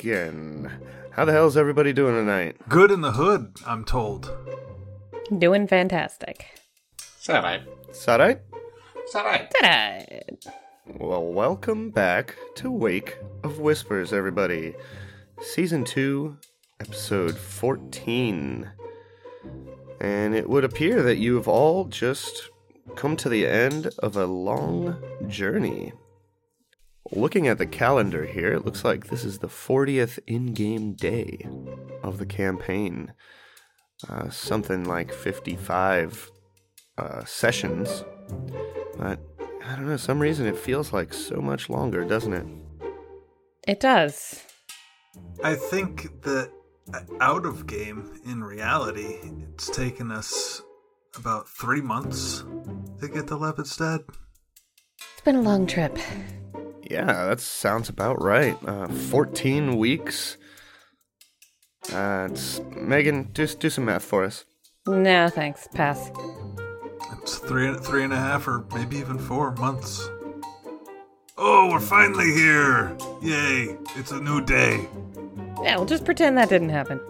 here we are again. How the hell's everybody doing tonight? Good in the hood, I'm told. Doing fantastic. Is that right? Is that right? Is that right? Ta-da! Well, welcome back to Wake of Whispers, everybody. Season 2, episode 14. And it would appear that you have all just come to the end of a long journey. Looking at the calendar here, it looks like this is the 40th in game day of the campaign. Uh, something like 55 uh, sessions. But I don't know, some reason it feels like so much longer, doesn't it? It does. I think that out of game, in reality, it's taken us about three months to get to Lepidstadt. It's been a long trip. Yeah, that sounds about right. Uh, 14 weeks. Uh, it's, Megan, just do some math for us. No, thanks. Pass. It's three, three and a half, or maybe even four months. Oh, we're finally here! Yay! It's a new day. Yeah, we'll just pretend that didn't happen.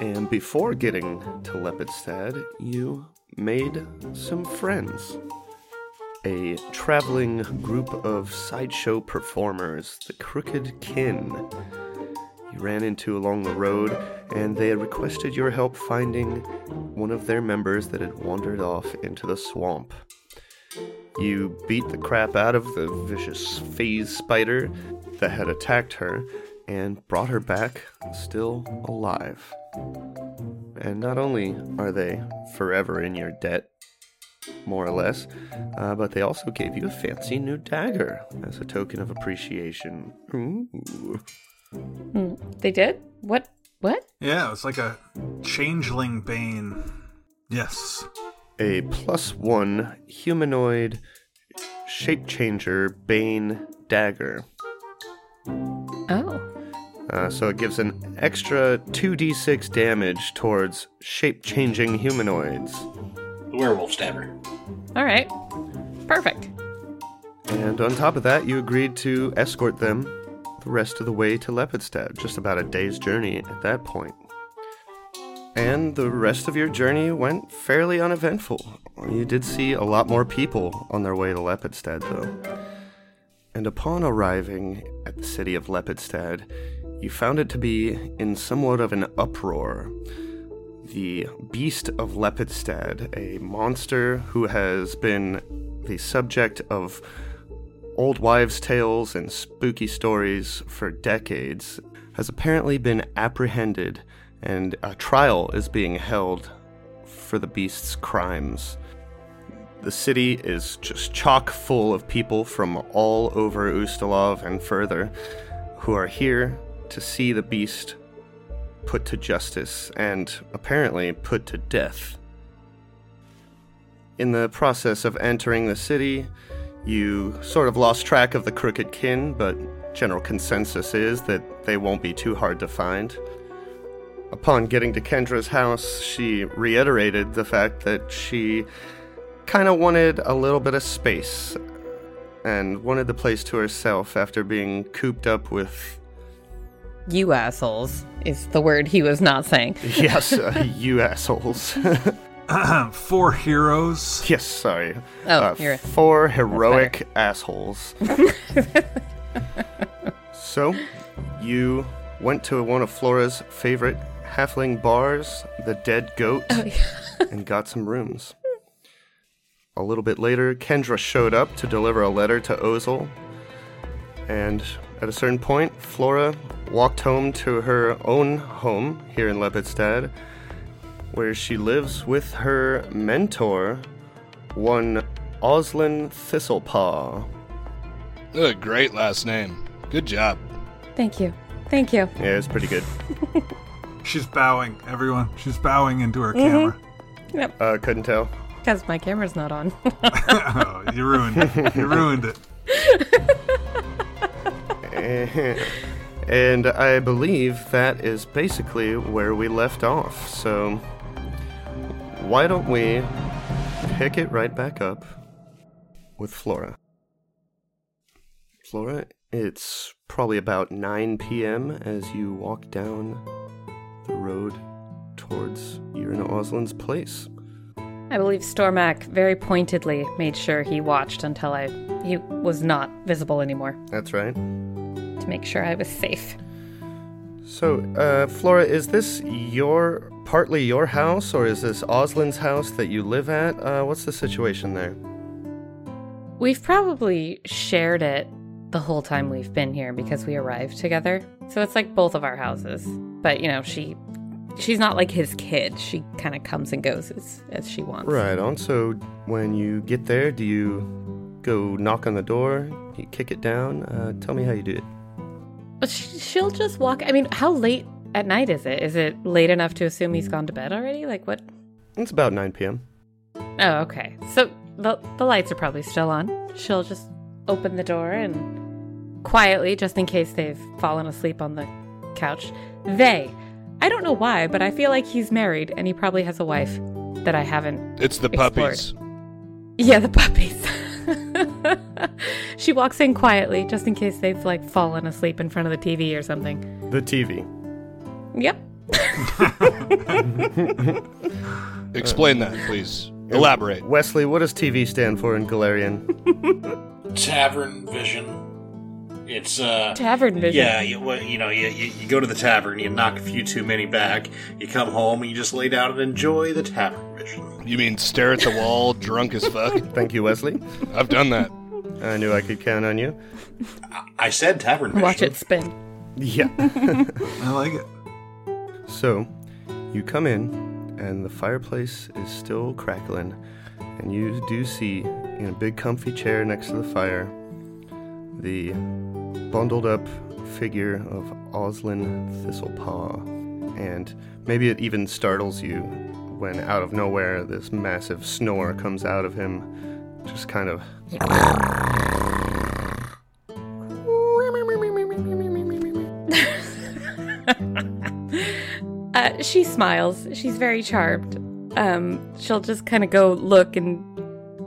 And before getting to Lepidstadt, you made some friends. A traveling group of sideshow performers, the Crooked Kin. You ran into along the road, and they had requested your help finding one of their members that had wandered off into the swamp. You beat the crap out of the vicious phase spider that had attacked her and brought her back still alive. And not only are they forever in your debt, more or less, uh, but they also gave you a fancy new dagger as a token of appreciation. Ooh. Hmm, They did? What? What? Yeah, it's like a changeling bane. Yes. A plus one humanoid shape changer Bane dagger. Oh. Uh, so it gives an extra 2d6 damage towards shape changing humanoids. The werewolf stabber. All right. Perfect. And on top of that, you agreed to escort them the rest of the way to Lepidstadt, just about a day's journey at that point. And the rest of your journey went fairly uneventful. You did see a lot more people on their way to Lepidstadt, though. And upon arriving at the city of Lepidstadt, you found it to be in somewhat of an uproar. The Beast of Lepidstadt, a monster who has been the subject of old wives' tales and spooky stories for decades, has apparently been apprehended, and a trial is being held for the beast's crimes. The city is just chock full of people from all over Ustalav and further who are here to see the beast put to justice and apparently put to death. In the process of entering the city, you sort of lost track of the crooked kin, but general consensus is that they won't be too hard to find. Upon getting to Kendra's house, she reiterated the fact that she kind of wanted a little bit of space and wanted the place to herself after being cooped up with, You assholes is the word he was not saying. yes, uh, you assholes. Four heroes. yes, sorry. Oh, Uh, you're four heroic assholes. so, you went to one of Flora's favorite halfling bars, the Dead Goat, Oh, yeah. and got some rooms. A little bit later, Kendra showed up to deliver a letter to Ozel. And at a certain point, Flora walked home to her own home here in Lepidstadt, where she lives with her mentor, one Oslin Thistlepaw. A great last name. Good job. Thank you. Thank you. Yeah, it's pretty good. She's bowing, everyone. She's bowing into her camera. Yep. Uh, couldn't tell. Because my camera's not on. oh, you ruined it. You ruined it. And I believe that is basically where we left off. So, why don't we pick it right back up with Flora? Flora, It's probably about 9 p.m. as you walk down the road towards Irin Oslin's place. I believe Stormak very pointedly made sure he watched until I he was not visible anymore That's right. To make sure I was safe. So, uh, Flora, is this your partly your house, or is this Oslin's house that you live at? Uh, what's the situation there? We've probably shared it the whole time we've been here because we arrived together. So it's like both of our houses. But, you know, she she's not like his kid. She kind of comes and goes as as she wants. Right on. So, when you get there, do you go knock on the door? You kick it down? Uh, tell me how you do it. But she'll just walk. I mean, how late at night is it? Is it late enough to assume he's gone to bed already? Like what? It's about 9 p.m. Oh, okay. So the the lights are probably still on. She'll just open the door and quietly, just in case they've fallen asleep on the couch. They. I don't know why, but I feel like he's married and he probably has a wife that I haven't. It's the Explored. puppies. Yeah, the puppies. she walks in quietly, just in case they've like fallen asleep in front of the TV or something. The TV. Yep. Explain that, please. Elaborate. Wesley, what does TV stand for in Golarion? Tavern Vision. It's uh. Tavern vision. Yeah, you, you know, you, you, you go to the tavern, you knock a few too many back, you come home, and you just lay down and enjoy the tavern vision. You mean stare at the wall, drunk as fuck? Thank you, Wesley. I've done that. I knew I could count on you. I said tavern vision. Watch it spin. Yeah. I like it. So, you come in, and the fireplace is still crackling, and you do see in a big comfy chair next to the fire the bundled up figure of Oslin Thistlepaw. And maybe it even startles you when out of nowhere this massive snore comes out of him, just kind of. Uh, she smiles. She's very charmed. Um, she'll just kind of go look and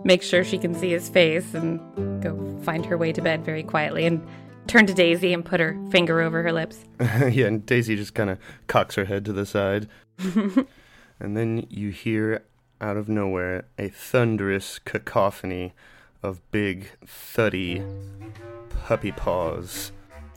make sure she can see his face and go find her way to bed very quietly and turn to Daisy and put her finger over her lips. yeah, and Daisy just kind of cocks her head to the side. and then you hear out of nowhere a thunderous cacophony of big, thuddy puppy paws.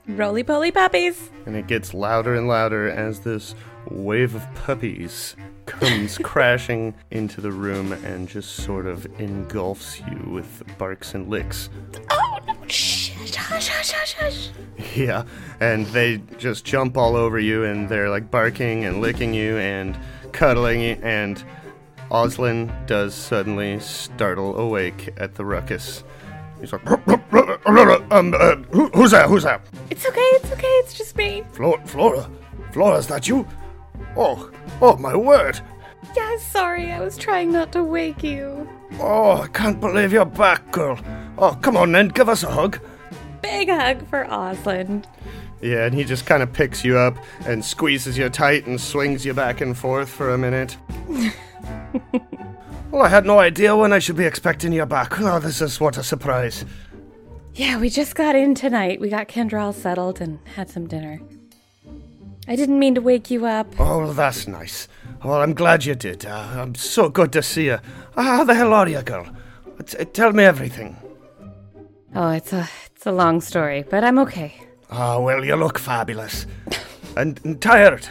Roly poly puppies. And it gets louder and louder as this wave of puppies comes crashing into the room and just sort of engulfs you with barks and licks. Oh no! Shh! Hush! Hush! Hush! Hush! Yeah, and they just jump all over you and they're like barking and licking you and cuddling and Oslin does suddenly startle awake at the ruckus. He's like, um, uh, who, who's that? Who's that? It's okay. It's okay. It's just me. Flora, Flora, Flora, is that you? Oh, oh, my word! Yeah. Sorry. I was trying not to wake you. Oh, I can't believe you're back, girl. Oh, come on then, give us a hug. Big hug for Osland. Yeah, and he just kind of picks you up and squeezes you tight and swings you back and forth for a minute. well, I had no idea when I should be expecting you back. Oh, this is what a surprise. Yeah, we just got in tonight. We got Kendra all settled and had some dinner. I didn't mean to wake you up. Oh, that's nice. Well, I'm glad you did. Uh, I'm so good to see you. Uh, how the hell are you, girl? T- tell me everything. Oh, it's a it's a long story, but I'm okay. Oh, well, you look fabulous. and, and tired.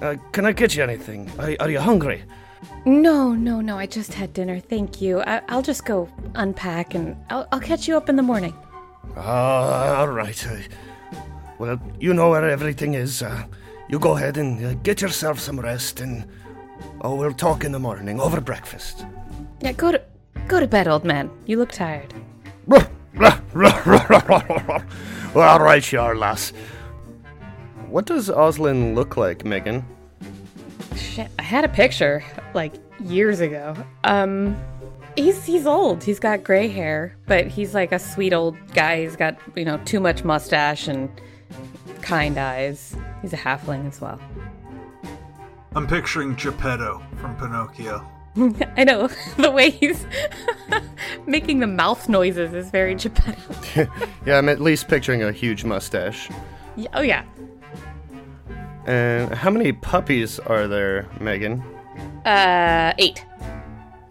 Uh, can I get you anything? Are, are you hungry? No, no, no. I just had dinner. Thank you. I, I'll just go unpack and I'll, I'll catch you up in the morning. Ah, all right. Uh, well, you know where everything is. Uh, you go ahead and uh, get yourself some rest, and oh, we'll talk in the morning over breakfast. Yeah, go to go to bed, old man. You look tired. Well, all right, you are, lass. What does Oslin look like, Megan? Shit, I had a picture like years ago. Um, he's he's old. He's got gray hair, but he's like a sweet old guy. He's got you know too much mustache and kind eyes. He's a halfling as well. I'm picturing Geppetto from Pinocchio. I know the way he's making the mouth noises is very Geppetto. yeah, I'm at least picturing a huge mustache. Yeah, oh yeah. And how many puppies are there, Megan? Uh, eight.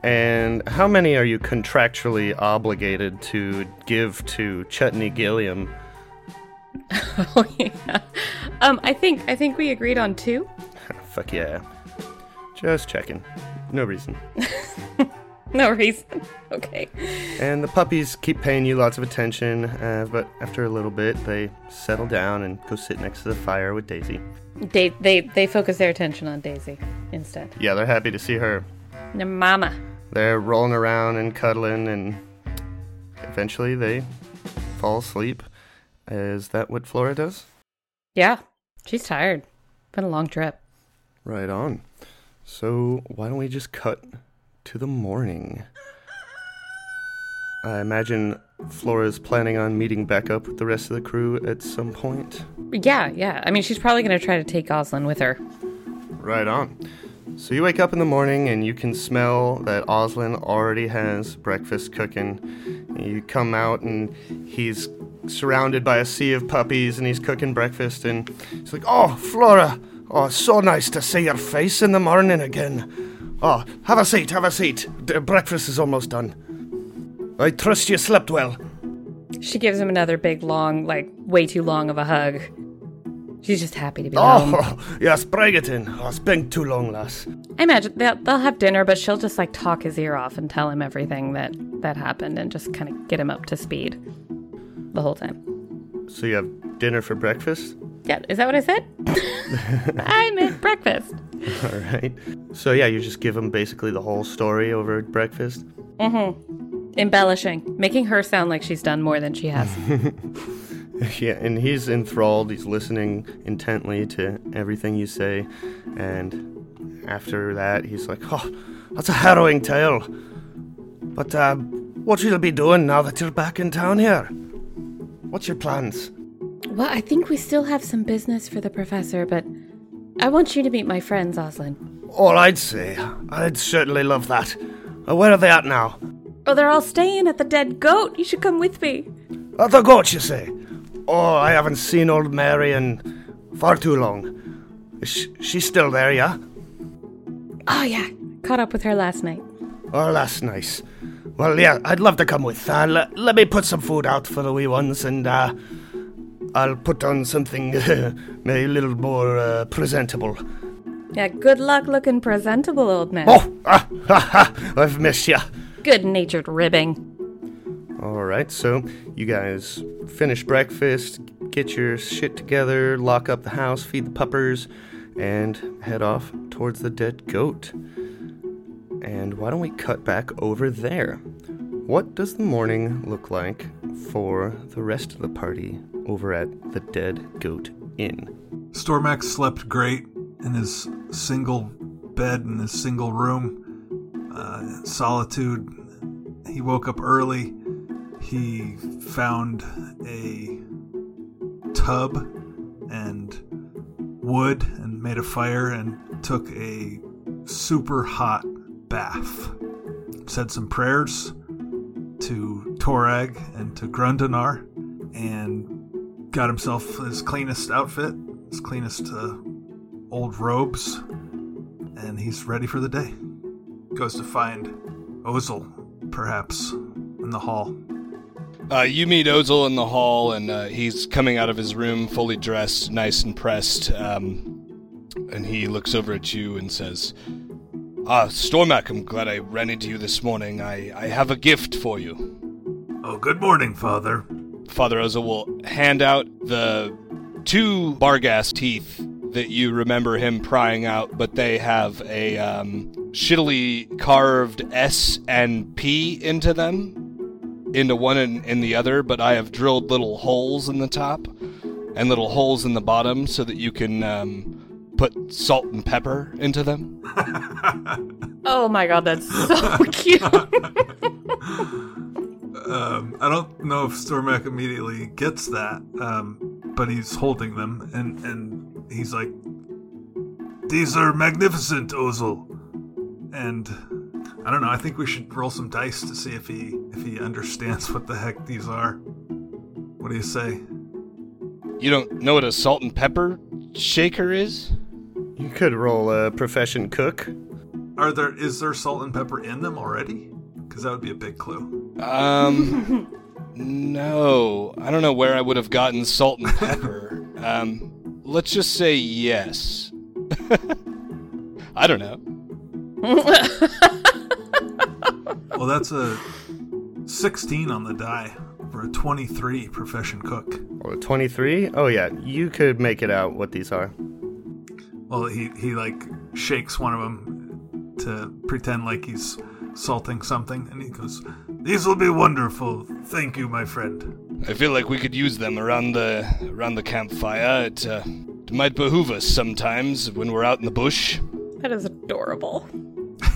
And how many are you contractually obligated to give to Chutney Gilliam? oh yeah. Um, I think I think we agreed on two. Fuck yeah. Just checking. No reason. No reason. Okay. And the puppies keep paying you lots of attention, uh, but after a little bit, they settle down and go sit next to the fire with Daisy. They they they focus their attention on Daisy instead. Yeah, they're happy to see her. The mama. They're rolling around and cuddling, and eventually they fall asleep. Is that what Flora does? Yeah, she's tired. Been a long trip. Right on. So, why don't we just cut to the morning? I imagine Flora's planning on meeting back up with the rest of the crew at some point. Yeah, yeah. I mean, she's probably gonna try to take Oslin with her. Right on. So you wake up in the morning and you can smell that Oslin already has breakfast cooking. You come out and he's surrounded by a sea of puppies and he's cooking breakfast and he's like, "Oh, Flora, oh, so nice to see your face in the morning again. Oh, have a seat, have a seat. D- breakfast is almost done. I trust you slept well. She gives him another big, long, like way too long of a hug. She's just happy to be oh, home. Oh, yes, bring it in. Oh, it's been too long, lass. I imagine they'll, they'll have dinner, but she'll just like talk his ear off and tell him everything that that happened and just kind of get him up to speed the whole time. So you have dinner for breakfast? Yeah, is that what I said? I meant breakfast. All right. So yeah, you just give him basically the whole story over breakfast. Mhm. Embellishing, making her sound like she's done more than she has. Yeah, and he's enthralled. He's listening intently to everything you say, and after that, he's like, "Oh, that's a harrowing tale. But uh, what you'll be doing now that you're back in town here? What's your plans?" Well, I think we still have some business for the professor, but I want you to meet my friends, Oslin. All I'd say, I'd certainly love that. Uh, where are they at now? Oh, they're all staying at the Dead Goat. You should come with me. At the goat, you say? Oh, I haven't seen old Mary in far too long. Is sh- she still there, yeah? Oh yeah, caught up with her last night. Oh, that's nice. Well, yeah, I'd love to come with. Uh, let, let me put some food out for the wee ones, and uh, I'll put on something a little more uh, presentable. Yeah, good luck looking presentable, old man. Oh, ah, ha, ha, I've missed you. Good natured ribbing. All right, so you guys finish breakfast, get your shit together, lock up the house, feed the puppers, and head off towards the dead goat. And why don't we cut back over there? What does the morning look like for the rest of the party over at the Dead Goat Inn? Stormax slept great in his single bed in his single room. Uh, solitude. He woke up early. He found a tub and wood and made a fire and took a super hot bath. Said some prayers to Torag and to Grundanar and got himself his cleanest outfit, his cleanest uh, old robes, and he's ready for the day. Goes to find Ozel, perhaps, in the hall. Uh, you meet Ozel in the hall, and uh, he's coming out of his room fully dressed, nice and pressed. Um, and he looks over at you and says, Ah, Stormak, I'm glad I ran into you this morning. I, I have a gift for you. Oh, good morning, Father. Father Ozel will hand out the two barghest teeth that you remember him prying out, but they have a um, shittily carved S and P into them, into one and in the other. But I have drilled little holes in the top and little holes in the bottom so that you can um, put salt and pepper into them. Oh my god, that's so cute. Um, I don't know if Stormak immediately gets that, um, but he's holding them, and, and he's like, These are magnificent, Ozel. And I don't know. I think we should roll some dice to see if he if he understands what the heck these are. What do you say? You don't know what a salt and pepper shaker is? You could roll a profession cook. Are there is there salt and pepper in them already? Because that would be a big clue. Um, no. I don't know where I would have gotten salt and pepper. Um, let's just say yes. I don't know. Well, that's a 16 on the die for a 23 profession cook. Or 23? Oh, yeah, you could make it out what these are. Well, he he like shakes one of them to pretend like he's salting something, and he goes, "These will be wonderful. Thank you, my friend." I feel like we could use them around the around the campfire. It, uh, it might behoove us sometimes when we're out in the bush. That is adorable.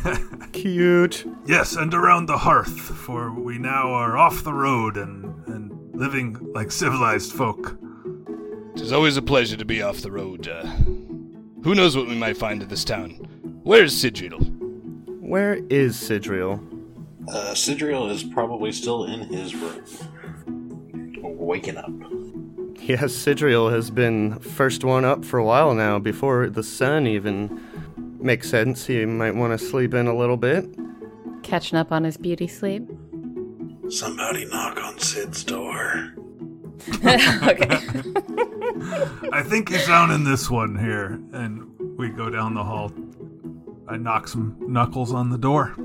Cute. Yes, and around the hearth, for we now are off the road and and living like civilized folk. It is always a pleasure to be off the road. Uh, who knows what we might find in this town? Where's Sidriel? Where is Sidriel? Uh, Sidriel is probably still in his room. Waking up. Yes, Sidriel has been first one up for a while now, before the sun even makes sense. He might want to sleep in a little bit. Catching up on his beauty sleep. Somebody knock on Sid's door. okay. I think he's down in this one here, and we go down the hall. I knock some knuckles on the door.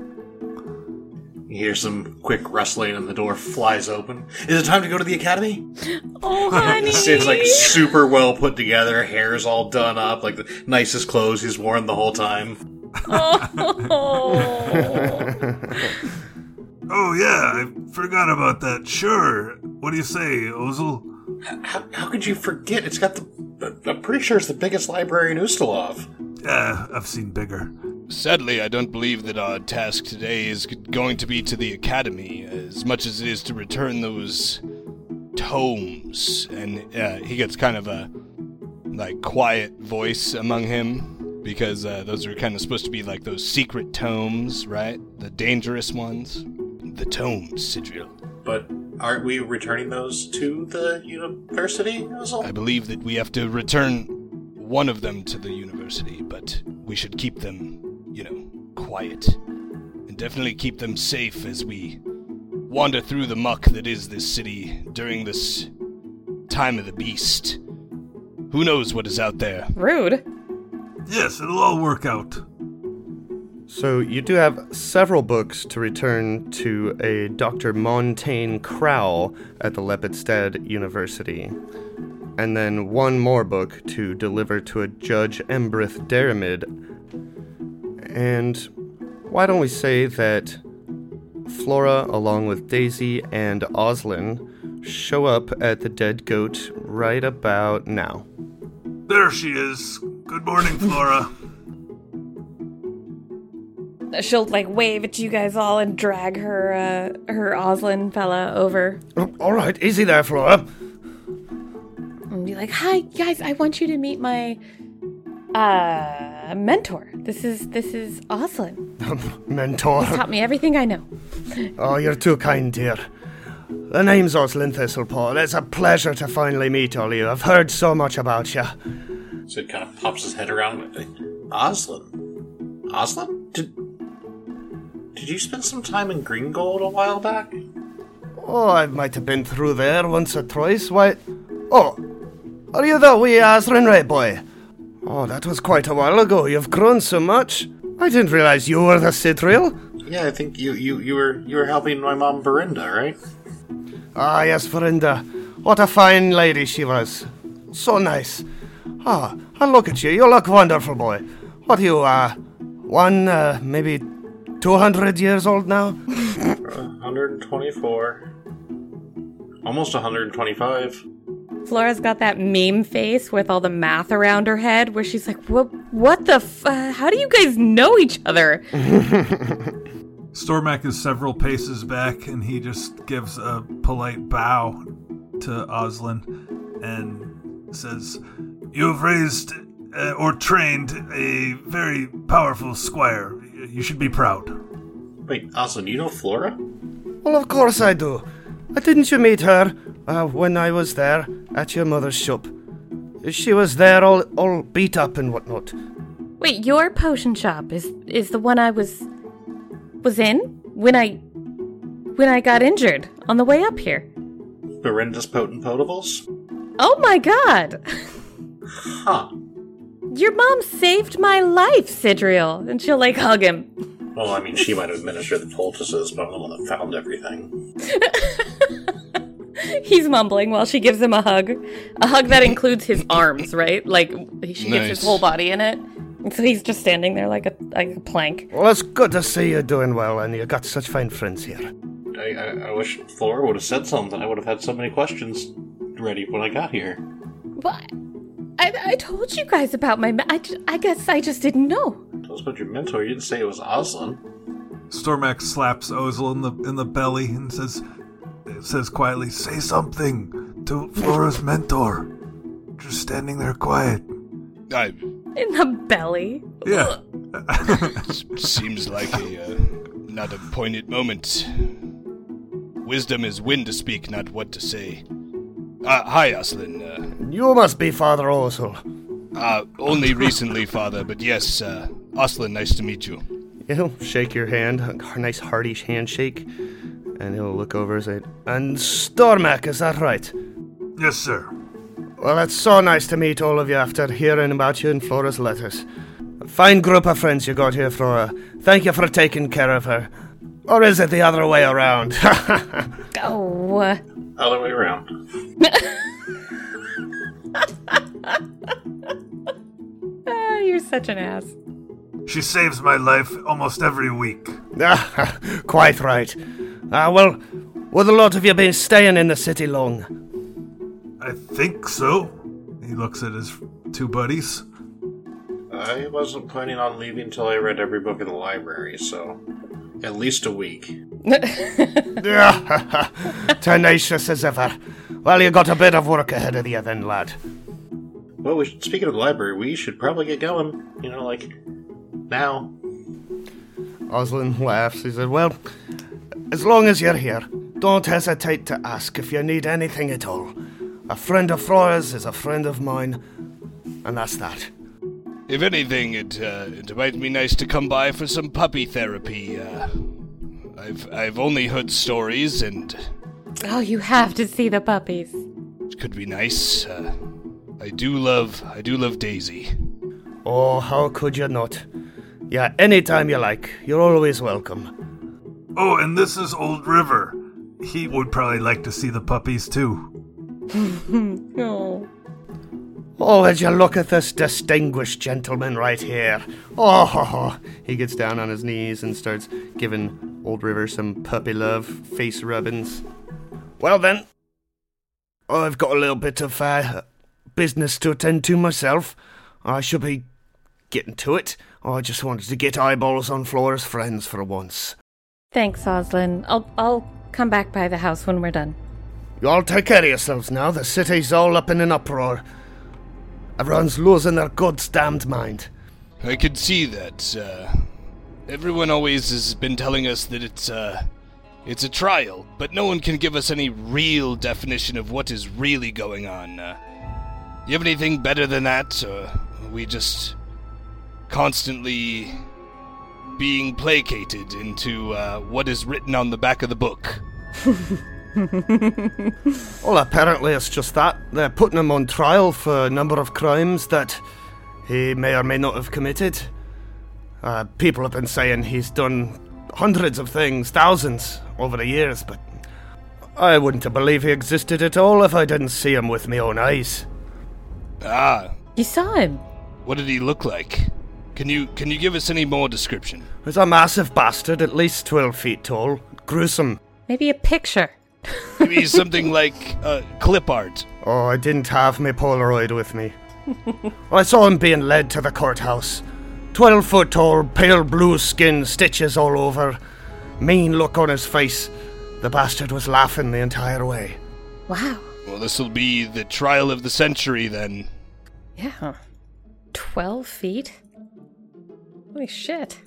You hear some quick rustling and the door flies open. Is it time to go to the academy? Oh, honey. Sid's like super well put together, hair's all done up, like the nicest clothes he's worn the whole time. Oh. Oh yeah, I forgot about that. Sure. What do you say, Ozel? How, how could you forget? It's got the. I'm pretty sure it's the biggest library in Ustalav. Yeah, I've seen bigger. Sadly, I don't believe that our task today is going to be to the academy as much as it is to return those tomes. And uh, he gets kind of a like quiet voice among him because uh, those are kind of supposed to be like those secret tomes, right? The dangerous ones. The tomes, Sidriel. But aren't we returning those to the university? I believe that we have to return one of them to the university, but we should keep them, quiet. And definitely keep them safe as we wander through the muck that is this city during this time of the beast. Who knows what is out there? Rude. Yes, it'll all work out. So you do have several books to return to a Dr. Montagnie Crowell at the Lepidstadt University. And then one more book to deliver to a Judge Embreth Daramid. And why don't we say that Flora, along with Daisy and Oslin, show up at the Dead Goat right about now. There she is. Good morning, Flora. She'll like wave at you guys all and drag her uh, her Oslin fella over Oh, all right, easy there, Flora. and be like, "Hi guys, I want you to meet my uh mentor. This is this is Oslin. Mentor. Taught me everything I know." Oh, you're too kind, dear. The name's Oslin Thistlepaw. It's a pleasure to finally meet all of you. I've heard so much about you. Sid kind of pops his head around. Oslin? Oslin? Did, did you spend some time in Green Gold a while back? Oh, I might have been through there once or twice. Why? Oh, are you the wee Asrin Ray boy? Oh, that was quite a while ago. You've grown so much. I didn't realize you were the Sidriel. Yeah, I think you, you, you were you were helping my mom Verinda, right? Ah, yes, Verinda. What a fine lady she was. So nice. Ah, and look at you. You look wonderful, boy. What are you, uh, one, uh, maybe 200 years old now? 124. Almost 125. Flora's got that meme face with all the math around her head, where she's like, "What? What the? F- uh, how do you guys know each other?" Stormak is several paces back, and he just gives a polite bow to Oslin and says, You've raised uh, or trained a very powerful squire. You should be proud. Wait, Aslan, you know Flora? Well, of course I do. Didn't you meet her uh, when I was there at your mother's shop? She was there all, all beat up and whatnot. Wait, your potion shop is is the one I was was in when I when I got injured on the way up here. Berenda's Potent Potables? Oh my god! Huh. Your mom saved my life, Sidriel. And she'll like hug him. Well, I mean, she might have administered the poultices, but I'm the one that found everything. He's mumbling while she gives him a hug. A hug that includes his arms, right? Like she gets his whole body in it. And so he's just standing there like a like a plank. Well, it's good to see you doing well, and you got such fine friends here. I, I, I wish Flora would have said something. I would have had so many questions ready when I got here. What? I, I told you guys about my. I, I guess I just didn't know. Tell us about your mentor. You didn't say it was Aslan. Stormax slaps Ozel in the in the belly and says says quietly, "Say something to Flora's mentor." Just standing there quiet. I, In the belly. Yeah. seems like a uh, not a poignant moment. Wisdom is when to speak, not what to say. Uh, hi, Aslan. Uh, You must be Father Ozel. uh, only recently, Father, but yes, uh, Aslan, nice to meet you. He'll shake your hand, a nice hearty handshake, and he'll look over and say, And Stormak, is that right? Yes, sir. Well, it's so nice to meet all of you after hearing about you in Flora's letters. A fine group of friends you got here, Flora. Thank you for taking care of her. Or is it the other way around? Oh. Other way around. Ah, you're such an ass. She saves my life almost every week. Ah, Quite right. Ah, well, would a lot of you been staying in the city long? I think so. He looks at his two buddies. I wasn't planning on leaving until I read every book in the library, so at least a week. Tenacious as ever. Well, you got a bit of work ahead of you then, lad. Well, we should, speaking of the library, we should probably get going. You know, like now. Oslin laughs. He said, Well, as long as you're here, don't hesitate to ask if you need anything at all. A friend of Flora's is a friend of mine, and that's that. If anything, it uh, it might be nice to come by for some puppy therapy. Uh, I've I've only heard stories, and Oh, you have to see the puppies. it could be nice. Uh, I do love I do love Daisy. Oh, how could you not? Yeah, anytime you like. You're always welcome. Oh, and this is Old River. He would probably like to see the puppies too. Oh. Oh, would you look at this distinguished gentleman right here? Oh, ho, ho. he gets down on his knees and starts giving Old River some puppy love face rubbings. Well then, I've got a little bit of uh, business to attend to myself. I should be getting to it. I just wanted to get eyeballs on Flora's friends for once. Thanks, Oslin. I'll I'll come back by the house when we're done. You all take care of yourselves now. The city's all up in an uproar. Everyone's losing their goddamned mind. I could see that. Uh, everyone always has been telling us that it's uh, it's a trial, but no one can give us any real definition of what is really going on. Uh, you have anything better than that, or are we just constantly being placated into uh, what is written on the back of the book? Well, apparently it's just that. They're putting him on trial for a number of crimes that he may or may not have committed. Uh, people have been saying he's done hundreds of things, thousands, over the years, but I wouldn't have believed he existed at all if I didn't see him with my own eyes. Ah, You saw him. what did he look like? Can you can you give us any more description? He's a massive bastard, at least 12 feet tall. Gruesome. Maybe a picture. Maybe something like uh, clip art. Oh, I didn't have my Polaroid with me. I saw him being led to the courthouse. Twelve foot tall, pale blue skin, stitches all over. Mean look on his face. The bastard was laughing the entire way. Wow. Well, this will be the trial of the century then. Yeah. Twelve feet. Holy shit.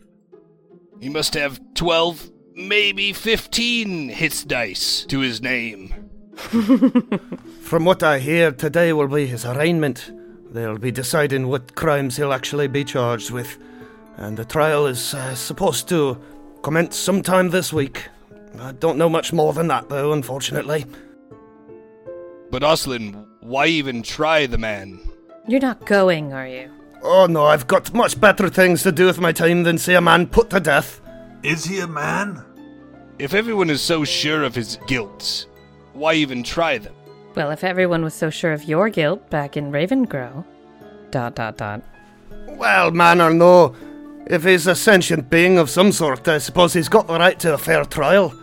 He must have 12 maybe 15 hits dice to his name. From what I hear, today will be his arraignment. They'll be deciding what crimes he'll actually be charged with. And the trial is uh, supposed to commence sometime this week. I don't know much more than that, though, unfortunately. But Oslin, why even try the man? You're not going, are you? Oh no, I've got much better things to do with my time than see a man put to death. Is he a man? If everyone is so sure of his guilt, why even try them? Well, if everyone was so sure of your guilt back in Ravengro. Dot, dot, dot. Well, man or no, if he's a sentient being of some sort, I suppose he's got the right to a fair trial.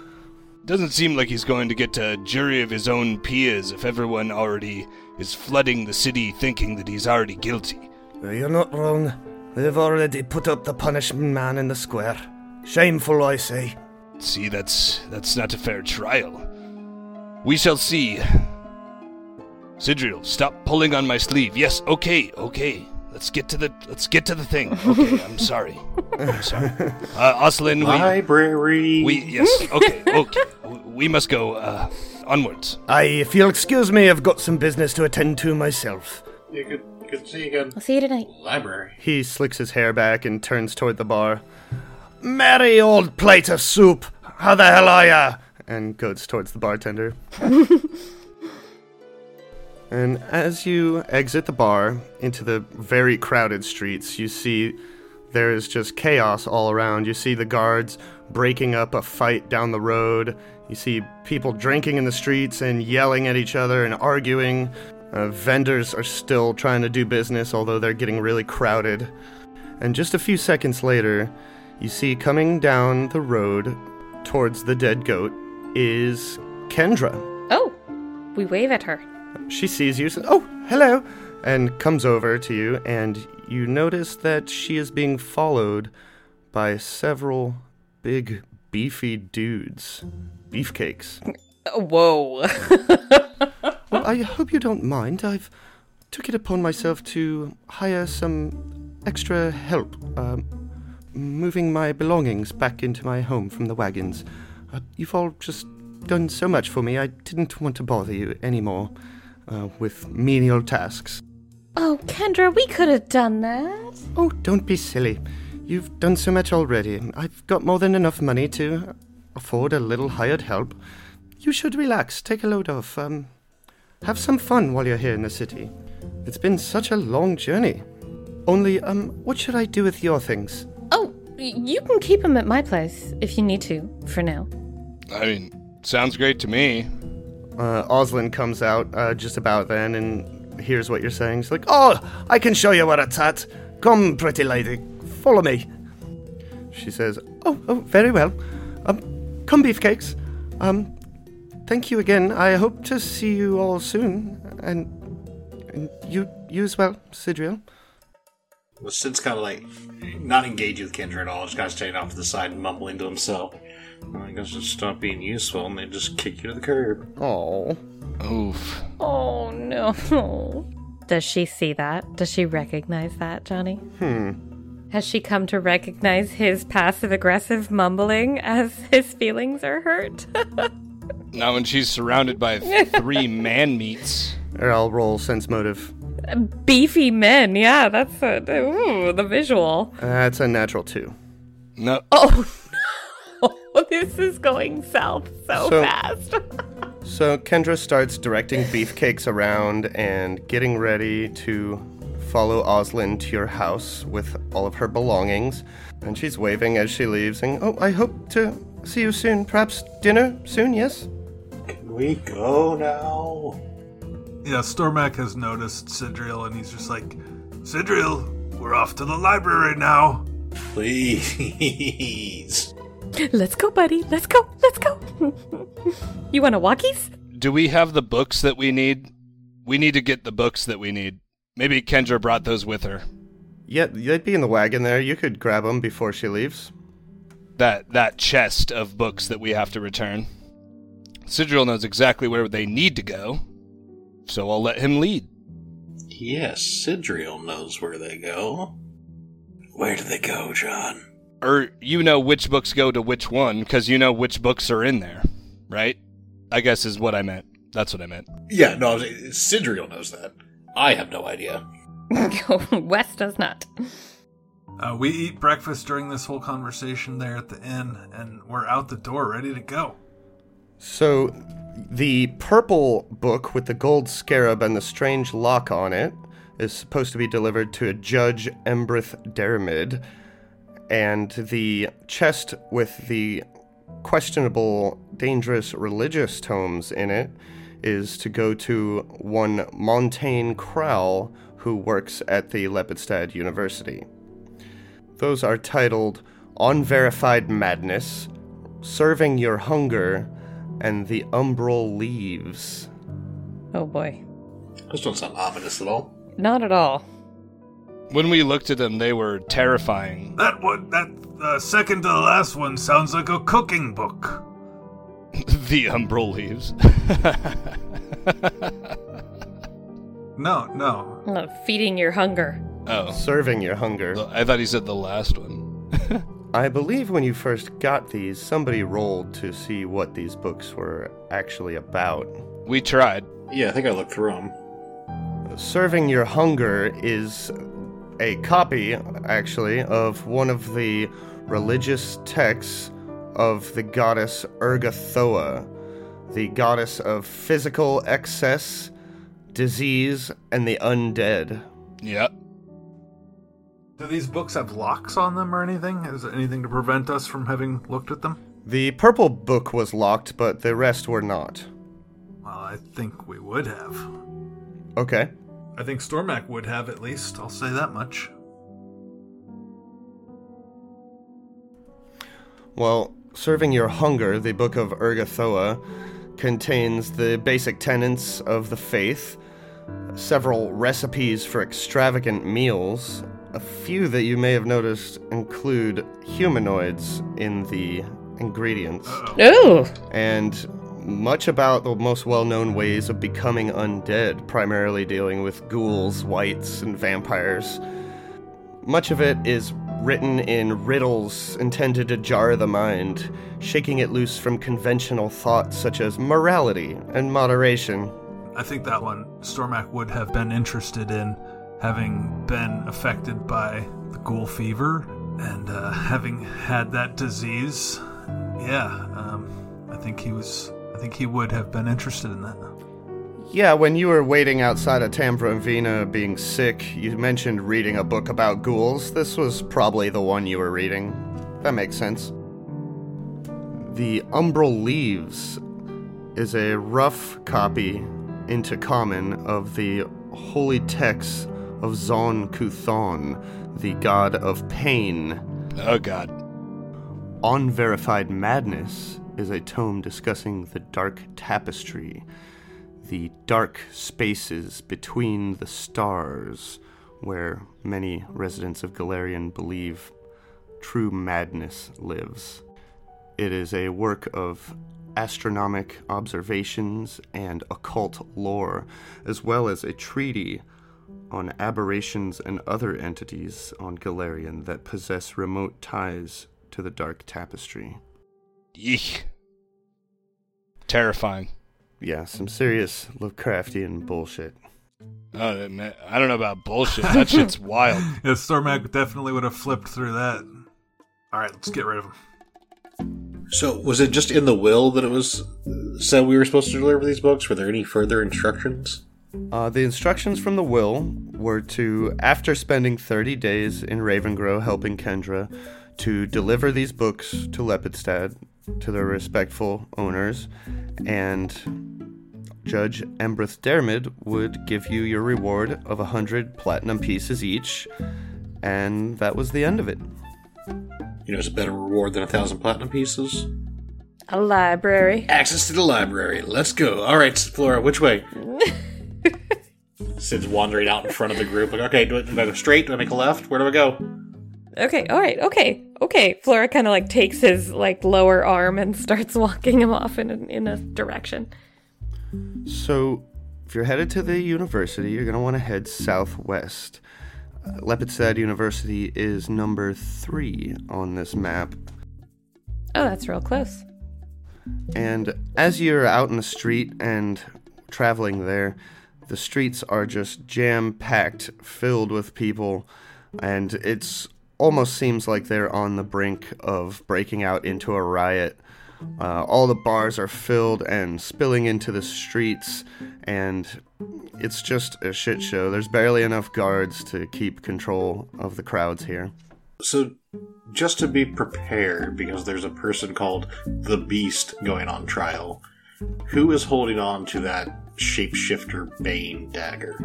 Doesn't seem like he's going to get a jury of his own peers if everyone already is flooding the city thinking that he's already guilty. You're not wrong. They've already put up the punishment man in the square. Shameful, I say. See, that's that's not a fair trial. We shall see. Sidriel, stop pulling on my sleeve. Yes, okay, okay. Let's get to the let's get to the thing. Okay, I'm sorry. I'm sorry. Uh, Oslin, we Library. we yes, okay, okay. We must go uh, onwards. Aye, if you'll excuse me, I've got some business to attend to myself. You good, good to see you again. I'll see you tonight. Library. He slicks his hair back and turns toward the bar. Merry old plate of soup! How the hell are ya? And goes towards the bartender. and as you exit the bar into the very crowded streets, you see there is just chaos all around. You see the guards breaking up a fight down the road. You see people drinking in the streets and yelling at each other and arguing. Uh, vendors are still trying to do business, although they're getting really crowded. And just a few seconds later, you see coming down the road towards the dead goat is Kendra. Oh, we wave at her. She sees you, says, Oh, hello, and comes over to you, and you notice that she is being followed by several big, beefy dudes. Beefcakes. Whoa. Well, I hope you don't mind. I've took it upon myself to hire some extra help um, moving my belongings back into my home from the wagons. Uh, you've all just done so much for me. I didn't want to bother you anymore uh, with menial tasks. oh, Kendra, we could have done that. Oh, don't be silly. You've done so much already. I've got more than enough money to afford a little hired help. You should relax, take a load off, um, have some fun while you're here in the city. It's been such a long journey. Only, um, what should I do with your things? Oh, you can keep them at my place if you need to, for now. I mean, sounds great to me. Uh, Oslin comes out uh, just about then and hears what you're saying. She's like, Oh, I can show you where it's at. Come, pretty lady, follow me. She says, Oh, oh, very well. Um, come, beefcakes. Um, thank you again. I hope to see you all soon. And, and you, you as well, Sidriel. Well, Sid's kind of like not engaging with Kendra at all. Just kind of standing off to the side and mumbling to himself. I guess just stop being useful and they just kick you to the curb. Oh. Oof. Oh, no. Does she see that? Does she recognize that, Johnny? Hmm. Has she come to recognize his passive aggressive mumbling as his feelings are hurt? Now, when she's surrounded by three man meats, Or I'll roll sense motive. Beefy men, yeah, that's a, ooh, the visual. That's a natural two. no, Oh no, this is going south so, So- fast. So Kendra starts directing beefcakes around and getting ready to follow Oslin to your house with all of her belongings. And she's waving as she leaves, saying, Oh, I hope to see you soon. Perhaps dinner soon, yes? Can we go now? Yeah, Stormac has noticed Sidriel and he's just like, Sidriel, we're off to the library now. Please. Let's go, buddy. Let's go. Let's go. you want a walkies? do we have the books that we need? We need to get the books that we need. Maybe Kendra brought those with her. Yeah, they'd be in the wagon there. You could grab them before she leaves. That that chest of books that we have to return. Sidriel knows exactly where they need to go, so I'll let him lead. Yes, Sidriel knows where they go. Where do they go, John? Or you know which books go to which one because you know which books are in there, right? I guess is what I meant. That's what I meant. Yeah, no, Sidriel knows that. I have no idea. Wes does not. Uh, we eat breakfast during this whole conversation there at the inn, and we're out the door ready to go. So, the purple book with the gold scarab and the strange lock on it is supposed to be delivered to a Judge Embreth Daramid, and the chest with the questionable, dangerous religious tomes in it is to go to one Montagnie Crowell, who works at the Lepidstadt University. Those are titled Unverified Madness, Serving Your Hunger, and The Umbral Leaves. Oh boy. Those don't sound ominous at all. Not at all. When we looked at them, they were terrifying. That one, that uh, second to the last one, sounds like a cooking book. the umbral leaves. No, no. Uh, feeding your hunger. Oh. Serving Your Hunger. I thought he said the last one. I believe when you first got these, somebody rolled to see what these books were actually about. We tried. Yeah, I think I looked through them. Serving Your Hunger is a copy, actually, of one of the religious texts of the goddess Urgathoa, the goddess of physical excess, disease, and the undead. Yep. Do these books have locks on them or anything? Is there anything to prevent us from having looked at them? The purple book was locked, but the rest were not. Well, I think we would have. Okay. I think Stormak would have at least. I'll say that much. Well, Serving Your Hunger, the Book of Urgathoa, contains the basic tenets of the faith, several recipes for extravagant meals. A few that you may have noticed include humanoids in the ingredients, Ooh. and much about the most well known ways of becoming undead, primarily dealing with ghouls, wights, and vampires. Much of it is written in riddles intended to jar the mind, shaking it loose from conventional thoughts such as morality and moderation. I think that one Stormak would have been interested in, having been affected by the ghoul fever and uh, having had that disease. Yeah, um, I think he was. I think he would have been interested in that. Yeah, when you were waiting outside of Tambra and Vina being sick, you mentioned reading a book about ghouls. This was probably the one you were reading. That makes sense. The Umbral Leaves is a rough copy into common of the holy texts of Zon Kuthon, the god of pain. Oh god. Unverified Madness is a tome discussing the dark tapestry, the dark spaces between the stars, where many residents of Golarion believe true madness lives. It is a work of astronomic observations and occult lore, as well as a treaty on aberrations and other entities on Golarion that possess remote ties to the dark tapestry. Yeek. Terrifying. Yeah, some serious Lovecraftian bullshit. Oh, man, I don't know about bullshit. That shit's wild. Yeah, Stormak definitely would have flipped through that. All right, let's get rid of him. So, was it just in the will that it was said we were supposed to deliver these books? Were there any further instructions? Uh, the instructions from the will were to, after spending 30 days in Ravengro helping Kendra, to deliver these books to Lepidstadt, to their respectful owners, and Judge Embreth Daramid would give you your reward of a hundred platinum pieces each, and that was the end of it. You know, it's a better reward than a thousand platinum pieces. A library. Access to the library. Let's go. All right, Flora, which way? Sid's wandering out in front of the group. Like, okay, do I, do I go straight? Do I make a left? Where do I go? Okay, all right, okay, okay. Flora kind of like takes his like lower arm and starts walking him off in a, in a direction. So, if you're headed to the university, you're going to want to head southwest. Uh, Lepidstadt University is number three on this map. Oh, that's real close. And as you're out in the street and traveling there, the streets are just jam packed, filled with people, and it's almost seems like they're on the brink of breaking out into a riot. Uh, all the bars are filled and spilling into the streets, and it's just a shit show. There's barely enough guards to keep control of the crowds here. So, just to be prepared, because there's a person called the Beast going on trial, who is holding on to that shapeshifter Bane dagger?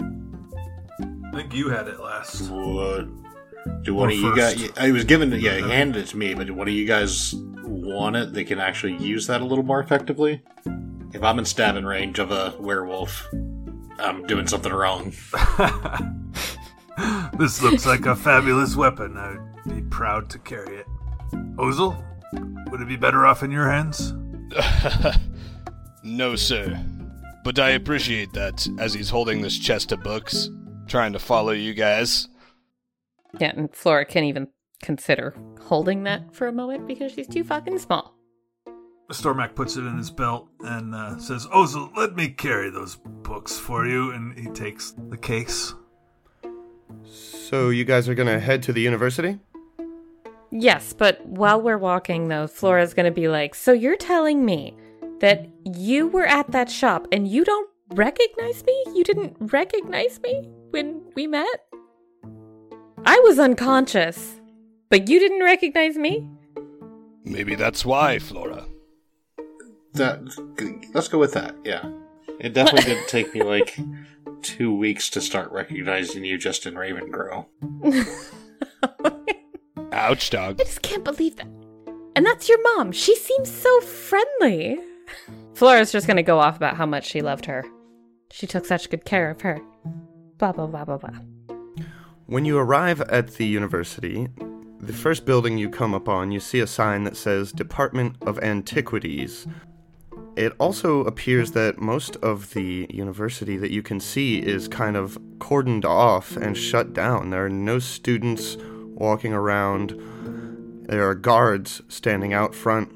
I think you had it last. What? Do one Or of you guys? I was given, it, yeah, he handed it to me, but do one of you guys want it? They can actually use that a little more effectively. If I'm in stabbing range of a werewolf, I'm doing something wrong. This looks like a fabulous weapon. I'd be proud to carry it. Ozel, would it be better off in your hands? no, sir. But I appreciate that as he's holding this chest of books, trying to follow you guys. Yeah, and Flora can't even consider holding that for a moment because she's too fucking small. Stormak puts it in his belt and uh, says, Ozel, let me carry those books for you. And he takes the case. So, you guys are gonna head to the university? Yes, but while we're walking, though, Flora's gonna be like, So you're telling me that you were at that shop and you don't recognize me? You didn't recognize me when we met? I was unconscious, but you didn't recognize me? Maybe that's why, Flora. That let's go with that. Yeah, it definitely didn't take me like two weeks to start recognizing you just in Ravengro. Ouch, dog. I just can't believe that. And that's your mom. She seems so friendly. Flora's just gonna go off about how much she loved her. She took such good care of her. Blah, blah, blah, blah, blah. When you arrive at the university, the first building you come upon, you see a sign that says Department of Antiquities. It also appears that most of the university that you can see is kind of cordoned off and shut down. There are no students walking around. There are guards standing out front,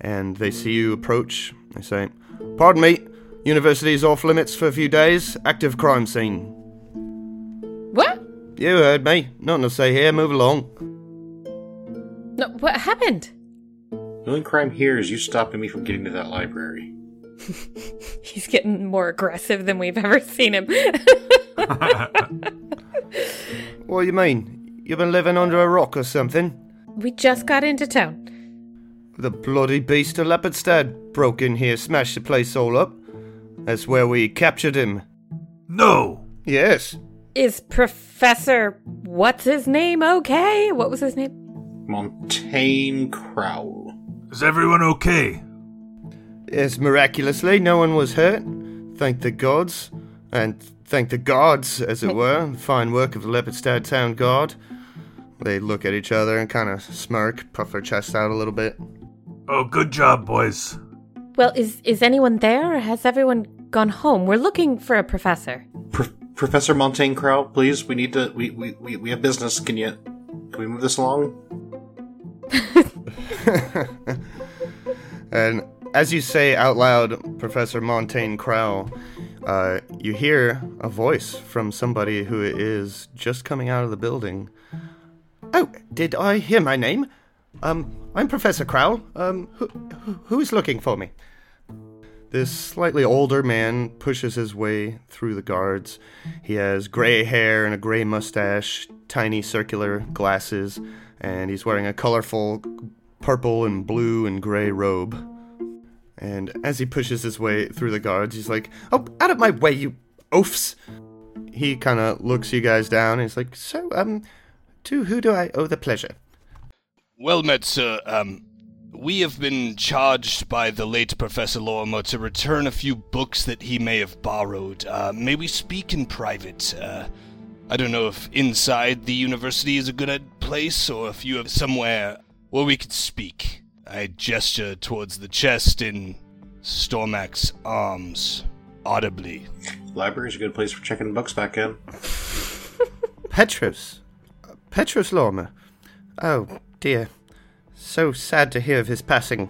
and they see you approach. They say, Pardon me, university's off limits for a few days. Active crime scene. What? You heard me. Nothing to say here. Move along. No, what happened? The only crime here is you stopping me from getting to that library. He's getting more aggressive than we've ever seen him. What do you mean? You've been living under a rock or something? we just got into town. The bloody beast of Lepidstadt broke in here, smashed the place all up. That's where we captured him. No! Yes. Is Professor what's his name okay? What was his name? Montagnie Crowell. Is everyone okay? Yes, miraculously, no one was hurt. Thank the gods. And thank the gods, as it were. Fine work of the Lepidstadt Town Guard. They look at each other and kind of smirk, puff their chest out a little bit. Oh, good job, boys. Well, is is anyone there or has everyone gone home? We're looking for a professor. Pro- Professor Montagnie Crowell, please. We need to. We, we, we, we have business. Can you? Can we move this along? And as you say out loud, Professor Montagnie Crowell, uh, you hear a voice from somebody who is just coming out of the building. Oh, did I hear my name? Um, I'm Professor Crowell. Um, who, who, who's looking for me? This slightly older man pushes his way through the guards. He has gray hair and a gray mustache, tiny circular glasses, and he's wearing a colorful purple and blue and gray robe. And as he pushes his way through the guards, he's like, Oh, out of my way, you oafs! He kind of looks you guys down and he's like, So, um, to who do I owe the pleasure? Well met, sir. Um, we have been charged by the late Professor Lorrimor to return a few books that he may have borrowed. Uh, may we speak in private? Uh, I don't know if inside the university is a good uh, place or if you have somewhere where we could speak. I gesture towards the chest in Stormax's arms, audibly. Library's a good place for checking books back in. Petros. Petros Lorrimor. Oh, dear. So sad to hear of his passing.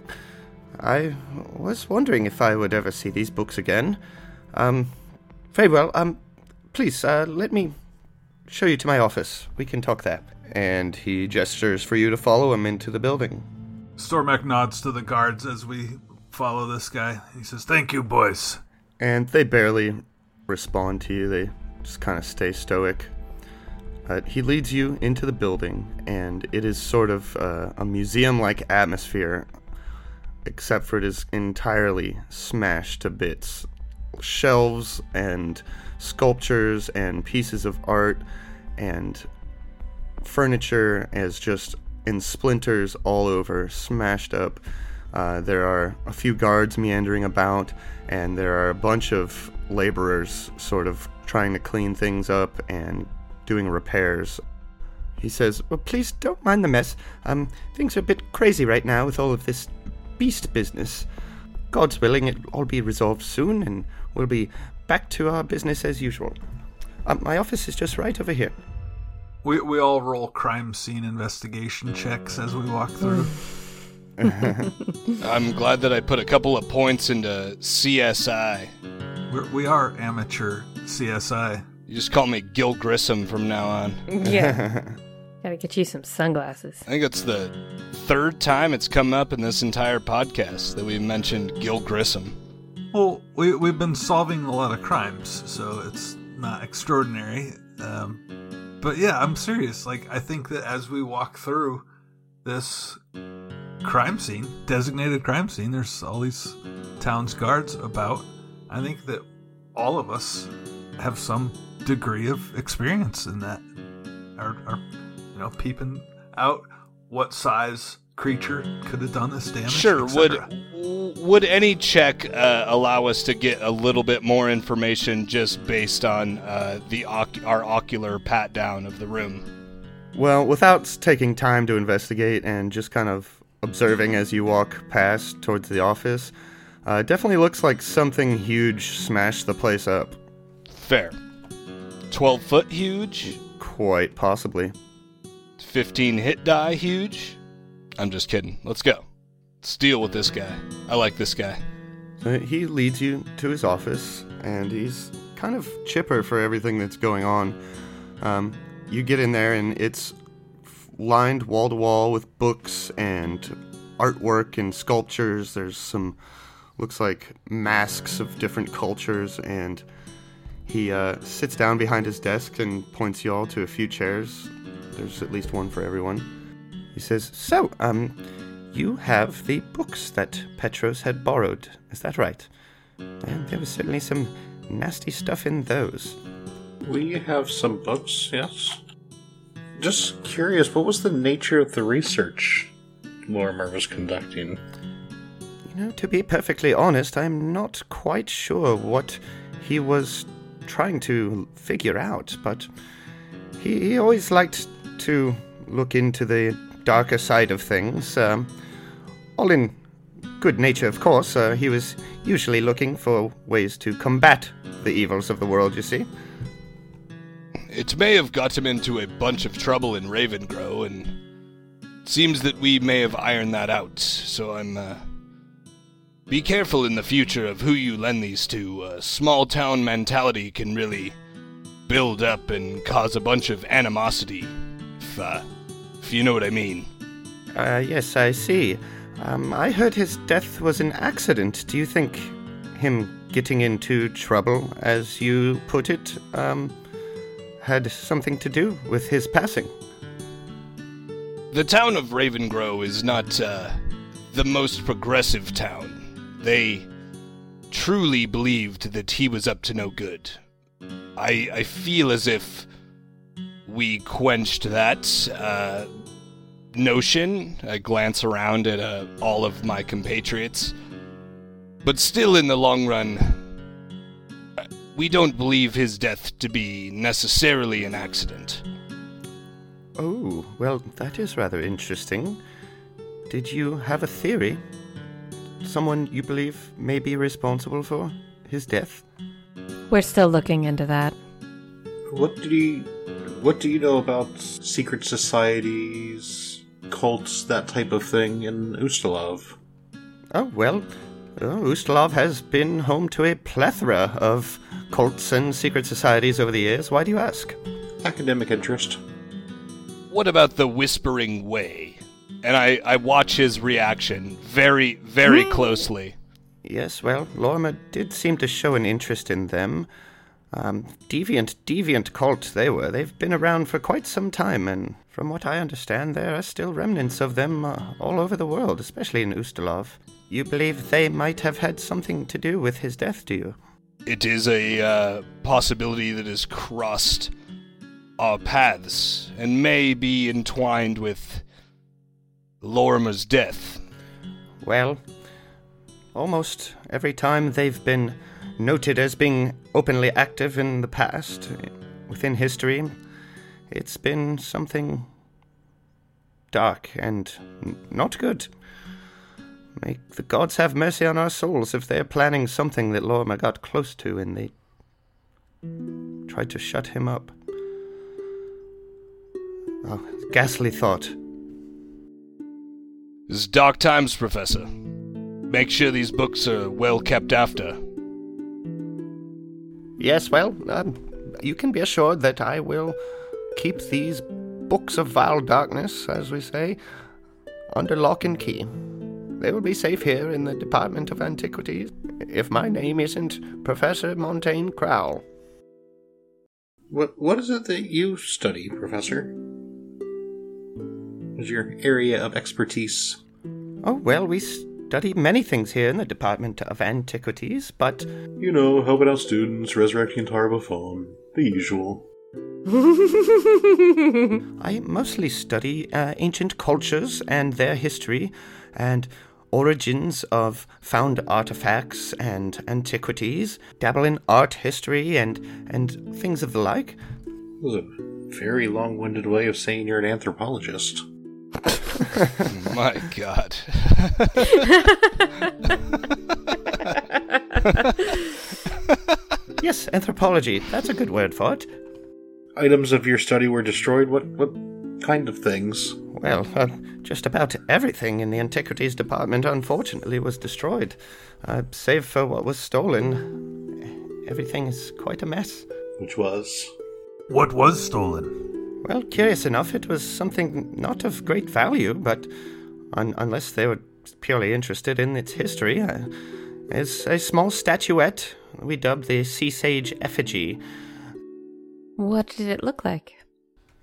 I was wondering if I would ever see these books again. Um, very well. Um, please, uh, let me show you to my office. We can talk there. And he gestures for you to follow him into the building. Stormak nods to the guards as we follow this guy. He says, Thank you, boys. And they barely respond to you, they just kind of stay stoic. Uh, he leads you into the building, and it is sort of uh, a museum like atmosphere, except for it is entirely smashed to bits. Shelves and sculptures and pieces of art and furniture is just in splinters all over, smashed up. Uh, there are a few guards meandering about, and there are a bunch of laborers sort of trying to clean things up and doing repairs. He says, Well, please don't mind the mess. Um, things are a bit crazy right now with all of this beast business. God's willing, it'll all be resolved soon, and we'll be back to our business as usual. Um, my office is just right over here. We, we all roll crime scene investigation checks as we walk through. I'm glad that I put a couple of points into CSI. We're, we are amateur CSI. You just call me Gil Grissom from now on. Yeah. Gotta get you some sunglasses. I think it's the third time it's come up in this entire podcast that we've mentioned Gil Grissom. Well, we, we've been solving a lot of crimes, so it's not extraordinary. Um, but yeah, I'm serious. Like, I think that as we walk through this crime scene, designated crime scene, there's all these town's guards about. I think that all of us have some degree of experience in that. Are, are you know, peeping out what size creature could have done this damage. Sure. Would would any check uh, allow us to get a little bit more information just based on uh, the oc- our ocular pat down of the room? Well, without taking time to investigate and just kind of observing as you walk past towards the office, uh, it definitely looks like something huge smashed the place up. Fair. Twelve foot huge. Quite possibly. 15 hit die huge? I'm just kidding. Let's go. Let's deal with this guy. I like this guy. So he leads you to his office, and he's kind of chipper for everything that's going on. Um, you get in there, and it's lined wall to wall with books and artwork and sculptures. There's some, looks like masks of different cultures, and he uh, sits down behind his desk and points you all to a few chairs. There's at least one for everyone. He says, So, um, you have the books that Petros had borrowed, is that right? And there was certainly some nasty stuff in those. We have some books, yes. Just curious, what was the nature of the research Lorrimor was conducting? You know, to be perfectly honest, I'm not quite sure what he was trying to figure out, but he, he always liked to look into the darker side of things. Um, all in good nature, of course. Uh, he was usually looking for ways to combat the evils of the world, you see. It may have got him into a bunch of trouble in Ravengro, and seems that we may have ironed that out. So I'm. Uh, be careful in the future of who you lend these to. Uh, small town mentality can really build up and cause a bunch of animosity. If, uh, if you know what I mean. Uh, yes, I see. Um, I heard his death was an accident. Do you think him getting into trouble, as you put it, um, had something to do with his passing? The town of Ravengro is not uh, the most progressive town. They truly believed that he was up to no good. I, I feel as if we quenched that uh, notion. I glance around at uh, all of my compatriots. But still, in the long run, we don't believe his death to be necessarily an accident. Oh, well, that is rather interesting. Did you have a theory? Someone you believe may be responsible for his death? We're still looking into that. What did he. What do you know about secret societies, cults, that type of thing in Ustalav? Oh, well, uh, Ustalav has been home to a plethora of cults and secret societies over the years. Why do you ask? Academic interest. What about the Whispering Way? And I, I watch his reaction very, very closely. Yes, well, Lorrimor did seem to show an interest in them. Um, deviant, deviant cult they were. They've been around for quite some time, and from what I understand, there are still remnants of them uh, all over the world, especially in Ustalav. You believe they might have had something to do with his death, do you? It is a uh, possibility that has crossed our paths and may be entwined with Lorrimor's death. Well, almost every time they've been noted as being openly active in the past, within history, it's been something dark and not good. May the gods have mercy on our souls if they're planning something that Lorrimor got close to and they tried to shut him up. Oh, ghastly thought. It's dark times, Professor. Make sure these books are well kept after. Yes, well, um, you can be assured that I will keep these books of vile darkness, as we say, under lock and key. They will be safe here in the Department of Antiquities if my name isn't Professor Montagnie Crowell. What What is it that you study, Professor? What is your area of expertise? Oh, well, we study many things here in the Department of Antiquities, but You know, helping out students, resurrecting Tar-Baphon, the usual. I mostly study uh, ancient cultures and their history and origins of found artifacts and antiquities, dabble in art history and, and things of the like. That was a very long-winded way of saying you're an anthropologist. My God. Yes, anthropology, that's a good word for it. Items of your study were destroyed. What what kind of things? Well, uh, just about everything in the antiquities department, unfortunately, was destroyed. Uh, save for what was stolen. Everything is quite a mess. Which was What was stolen? Well, curious enough, it was something not of great value, but un- unless they were purely interested in its history, uh, is a small statuette we dubbed the Sea Sage Effigy. What did it look like?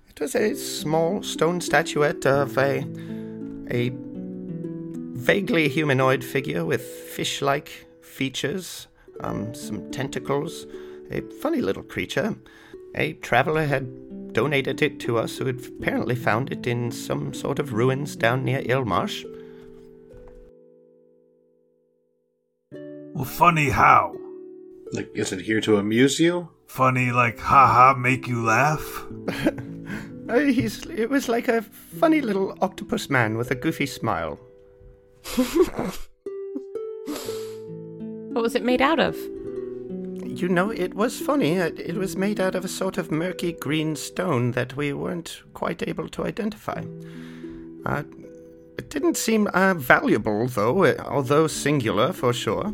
It was a small stone statuette of a a vaguely humanoid figure with fish-like features, um, some tentacles, a funny little creature. A traveler had donated it to us who had apparently found it in some sort of ruins down near Illmarsh. Well, funny how? like is it here to amuse you? Funny like haha make you laugh? Uh, he's, it was like a funny little octopus man with a goofy smile. What was it made out of? You know, it was funny. It, was made out of a sort of murky green stone that we weren't quite able to identify. Uh, it didn't seem uh, valuable, though, uh, although singular for sure.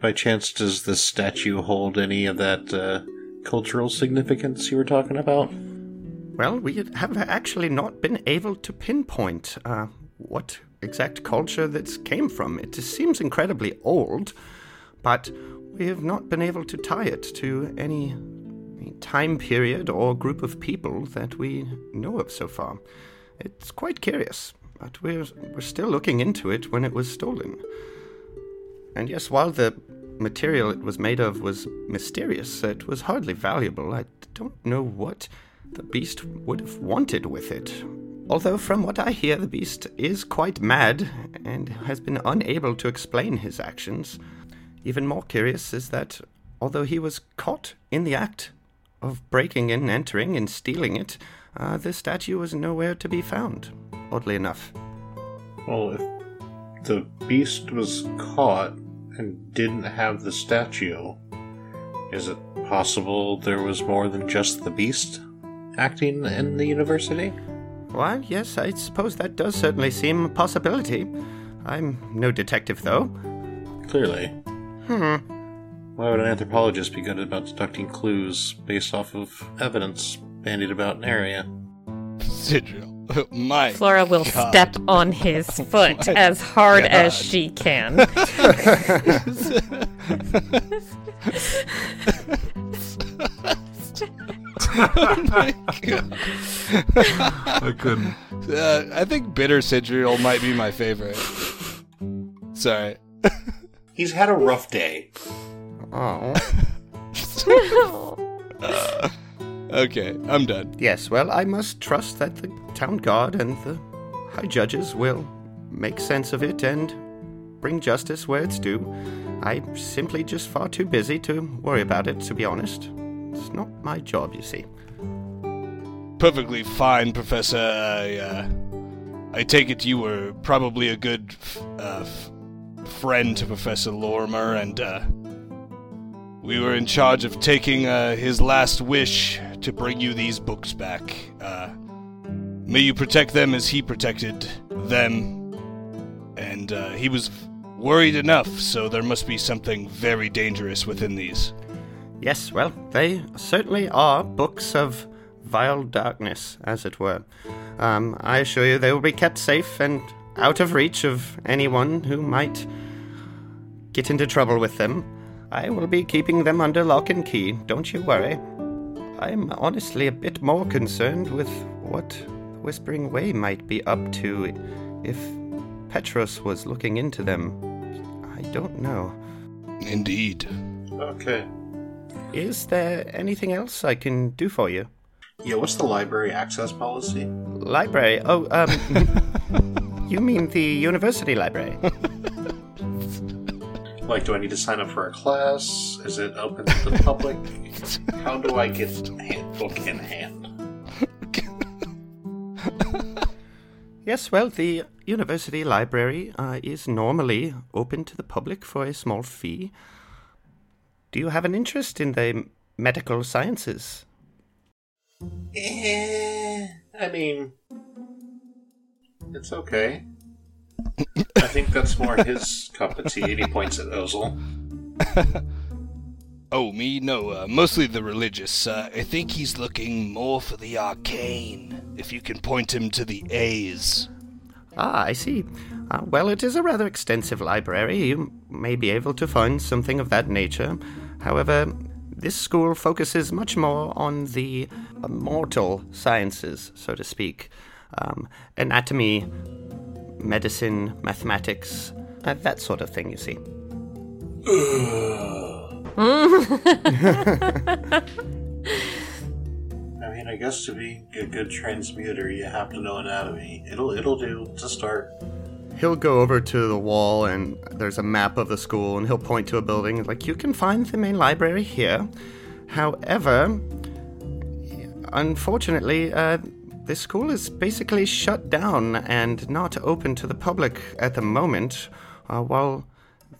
By chance, does this statue hold any of that uh, cultural significance you were talking about? Well, we have actually not been able to pinpoint uh, what exact culture this came from. It seems incredibly old, but we have not been able to tie it to any, time period or group of people that we know of so far. It's quite curious, but we're, we're still looking into it when it was stolen. And yes, while the material it was made of was mysterious, it was hardly valuable. I don't know what the beast would have wanted with it. Although, from what I hear, the beast is quite mad and has been unable to explain his actions. Even more curious is that, although he was caught in the act of breaking and entering and stealing it, uh, the statue was nowhere to be found, oddly enough. Well, if the beast was caught and didn't have the statue, Is it possible there was more than just the beast acting in the university? Why, yes, I suppose that does certainly seem a possibility. I'm no detective, though. Clearly. Hmm. Why would an anthropologist be good about deducting clues based off of evidence bandied about an area? Sidriel. My Flora will God. step on his foot as hard as she can. I couldn't. Uh, I think bitter Sidriel might be my favorite. Sorry. He's had a rough day. Oh. Okay, I'm done. Yes, well, I must trust that the town guard and the high judges will make sense of it and bring justice where it's due. I'm simply just far too busy to worry about it, to be honest. It's not my job, you see. Perfectly fine, Professor. I, uh, I take it you were probably a good f- uh, f- friend to Professor Lorrimor, and uh, we were in charge of taking uh, his last wish to bring you these books back. Uh, may you protect them as he protected them. And uh, he was worried enough, so there must be something very dangerous within these. Yes, well, they certainly are books of vile darkness, as it were. Um, I assure you they will be kept safe and out of reach of anyone who might get into trouble with them. I will be keeping them under lock and key, don't you worry. I'm honestly a bit more concerned with what Whispering Way might be up to if Petros was looking into them. I don't know. Indeed. Okay. Is there anything else I can do for you? Yeah, what's the library access policy? Library? Oh, um. you mean the university library? Like, do I need to sign up for a class? Is it open to the public? How do I get hand, book in hand? yes, well, the university library uh, is normally open to the public for a small fee. Do you have an interest in the medical sciences? Eh, I mean, it's okay. I think that's more his cup of tea. 80 points at Ozel. Oh, me? No, uh, mostly the religious. Uh, I think he's looking more for the arcane. If you can point him to the A's. Ah, I see. Uh, well, it is a rather extensive library. You may be able to find something of that nature. However, this school focuses much more on the uh, mortal sciences, so to speak um, anatomy, medicine, mathematics, uh, that sort of thing, you see. I mean, I guess to be a good transmuter, you have to know anatomy. It'll it'll do to start. He'll go over to the wall and there's a map of the school and he'll point to a building like you can find the main library here. However, unfortunately, uh, this school is basically shut down and not open to the public at the moment uh, while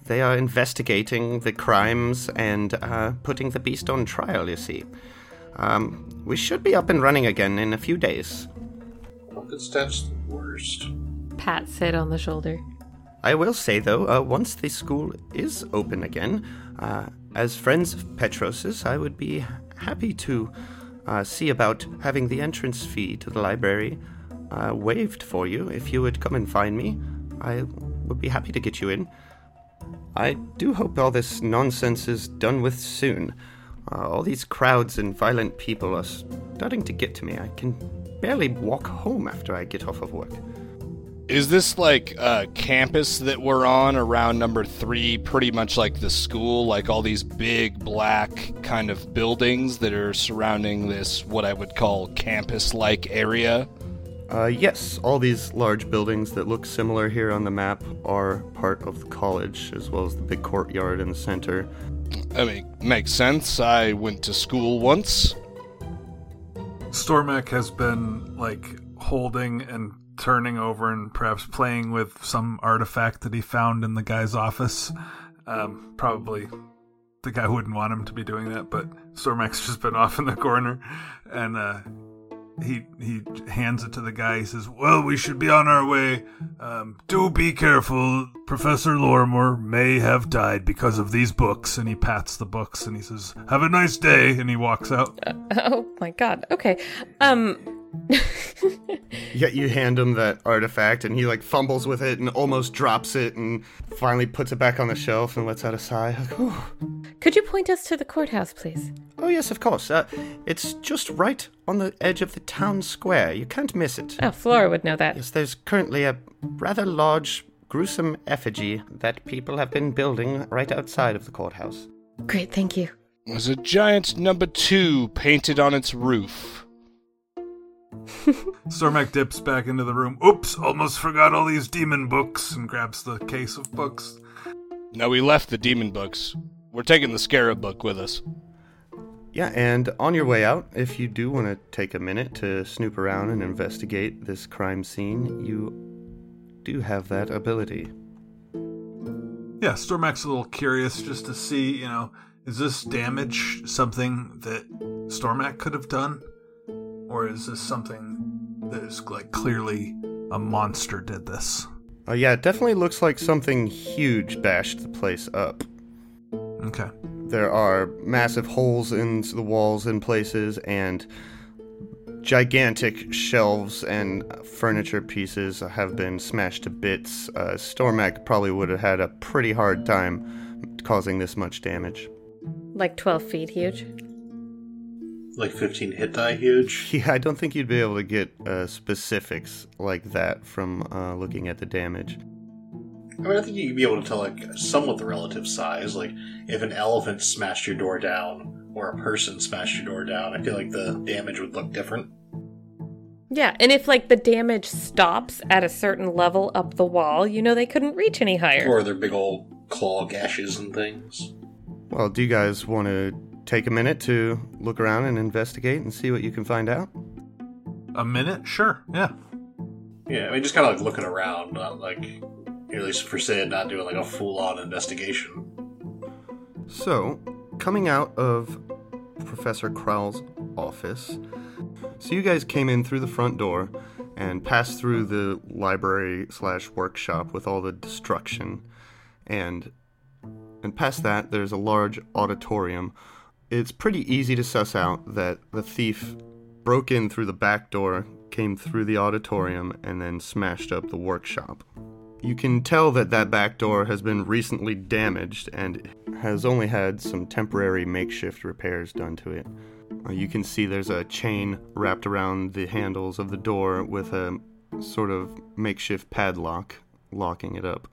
they are investigating the crimes and uh, putting the beast on trial, you see. Um, we should be up and running again in a few days. What could the worst? Pat said on the shoulder. I will say, though, uh, once the school is open again, uh, as friends of Petros's, I would be happy to uh, see about having the entrance fee to the library uh, waived for you if you would come and find me. I would be happy to get you in. I do hope all this nonsense is done with soon. Uh, all these crowds and violent people are starting to get to me. I can barely walk home after I get off of work. Is this like a campus that we're on around number three, pretty much like the school, like all these big black kind of buildings that are surrounding this, what I would call campus like area? Uh, yes, all these large buildings that look similar here on the map are part of the college, as well as the big courtyard in the center. I mean, makes sense. I went to school once. Stormak has been like holding and turning over and perhaps playing with some artifact that he found in the guy's office. Um, probably the guy wouldn't want him to be doing that, but Stormax just been off in the corner, and uh, he he hands it to the guy. He says, "Well, we should be on our way. Um, do be careful. Professor Lorrimor may have died because of these books." And he pats the books and he says, "Have a nice day." And he walks out. Oh my god. Okay. Um Yet you hand him that artifact, and he like fumbles with it and almost drops it, and finally puts it back on the shelf and lets out a sigh. Like, could you point us to the courthouse, please? oh yes, of course. Uh, it's just right on the edge of the town square. You can't miss it. Oh, Flora would know that. Yes, there's currently a rather large, gruesome effigy that people have been building right outside of the courthouse. Great, thank you. There's a giant number two painted on its roof. Stormac dips back into the room. Oops, almost forgot all these demon books, and grabs the case of books. No, we left the demon books. We're taking the scarab book with us. Yeah, and on your way out, if you do want to take a minute to snoop around and investigate this crime scene, you do have that ability. Yeah, Stormac's a little curious just to see, you know, is this damage something that Stormac could have done? Or is this something that is like clearly a monster did this? Uh, yeah, it definitely looks like something huge bashed the place up. Okay. There are massive holes in the walls in places, and gigantic shelves and furniture pieces have been smashed to bits. Uh, Stormac probably would have had a pretty hard time causing this much damage. Like 12 feet huge. Like 15 hit die huge. Yeah, I don't think you'd be able to get uh, specifics like that from uh, looking at the damage. I mean, I think you'd be able to tell like somewhat the relative size. Like if an elephant smashed your door down or a person smashed your door down, I feel like the damage would look different. Yeah, and if like the damage stops at a certain level up the wall, you know they couldn't reach any higher. Or their big old claw gashes and things. Well, do you guys want to take a minute to look around and investigate and see what you can find out? A minute? Sure. Yeah. Yeah, I mean, just kind of like looking around, not like, at least for Sid, not doing like a full on investigation. So, coming out of Professor Krell's office, so you guys came in through the front door and passed through the library slash workshop with all the destruction, and and past that there's a large auditorium. It's pretty easy to suss out that the thief broke in through the back door, came through the auditorium, and then smashed up the workshop. You can tell that that back door has been recently damaged and has only had some temporary makeshift repairs done to it. Uh, You can see there's a chain wrapped around the handles of the door with a sort of makeshift padlock locking it up.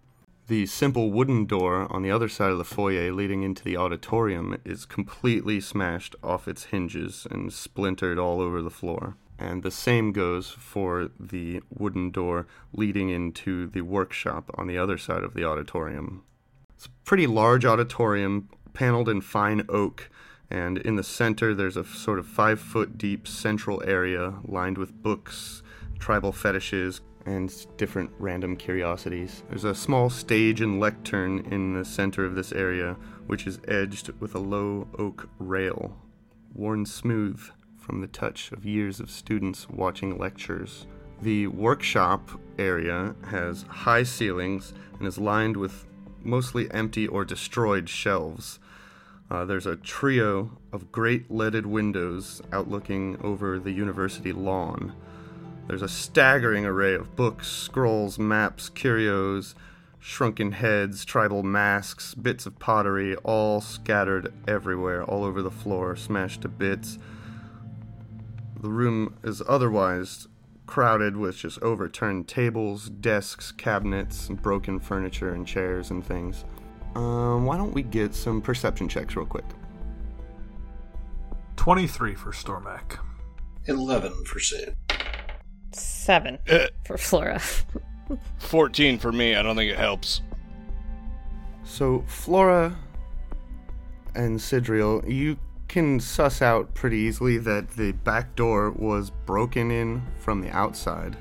The simple wooden door on the other side of the foyer leading into the auditorium is completely smashed off its hinges and splintered all over the floor. And the same goes for the wooden door leading into the workshop on the other side of the auditorium. It's a pretty large auditorium, paneled in fine oak, and in the center there's a sort of five foot deep central area lined with books, tribal fetishes, and different random curiosities. There's a small stage and lectern in the center of this area, which is edged with a low oak rail, worn smooth from the touch of years of students watching lectures. The workshop area has high ceilings and is lined with mostly empty or destroyed shelves. Uh, there's a trio of great leaded windows outlooking over the university lawn. There's a staggering array of books, scrolls, maps, curios, shrunken heads, tribal masks, bits of pottery, all scattered everywhere, all over the floor, smashed to bits. The room is otherwise crowded with just overturned tables, desks, cabinets, and broken furniture and chairs and things. Um, why don't we get some perception checks real quick? 23 for Stormac. 11 for Sid. Seven Uh, for Flora. 14 for me. I don't think it helps. So, Flora and Sidriel, you can suss out pretty easily that the back door was broken in from the outside.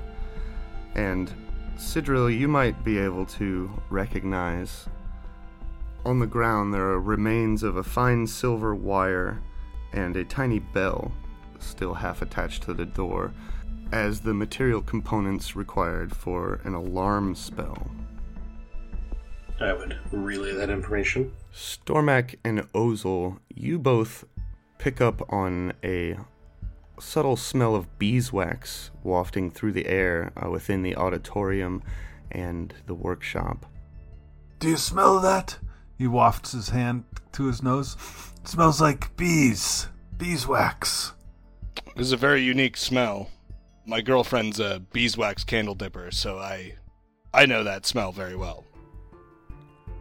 And Sidriel, you might be able to recognize On the ground, there are remains of a fine silver wire and a tiny bell, still half attached to the door, as the material components required for an alarm spell. I would relay that information. Stormak and Ozel, you both pick up on a subtle smell of beeswax wafting through the air uh, within the auditorium and the workshop. Do you smell that? He wafts his hand to his nose. It smells like bees. Beeswax. This is a very unique smell. My girlfriend's a beeswax candle dipper, so I I know that smell very well.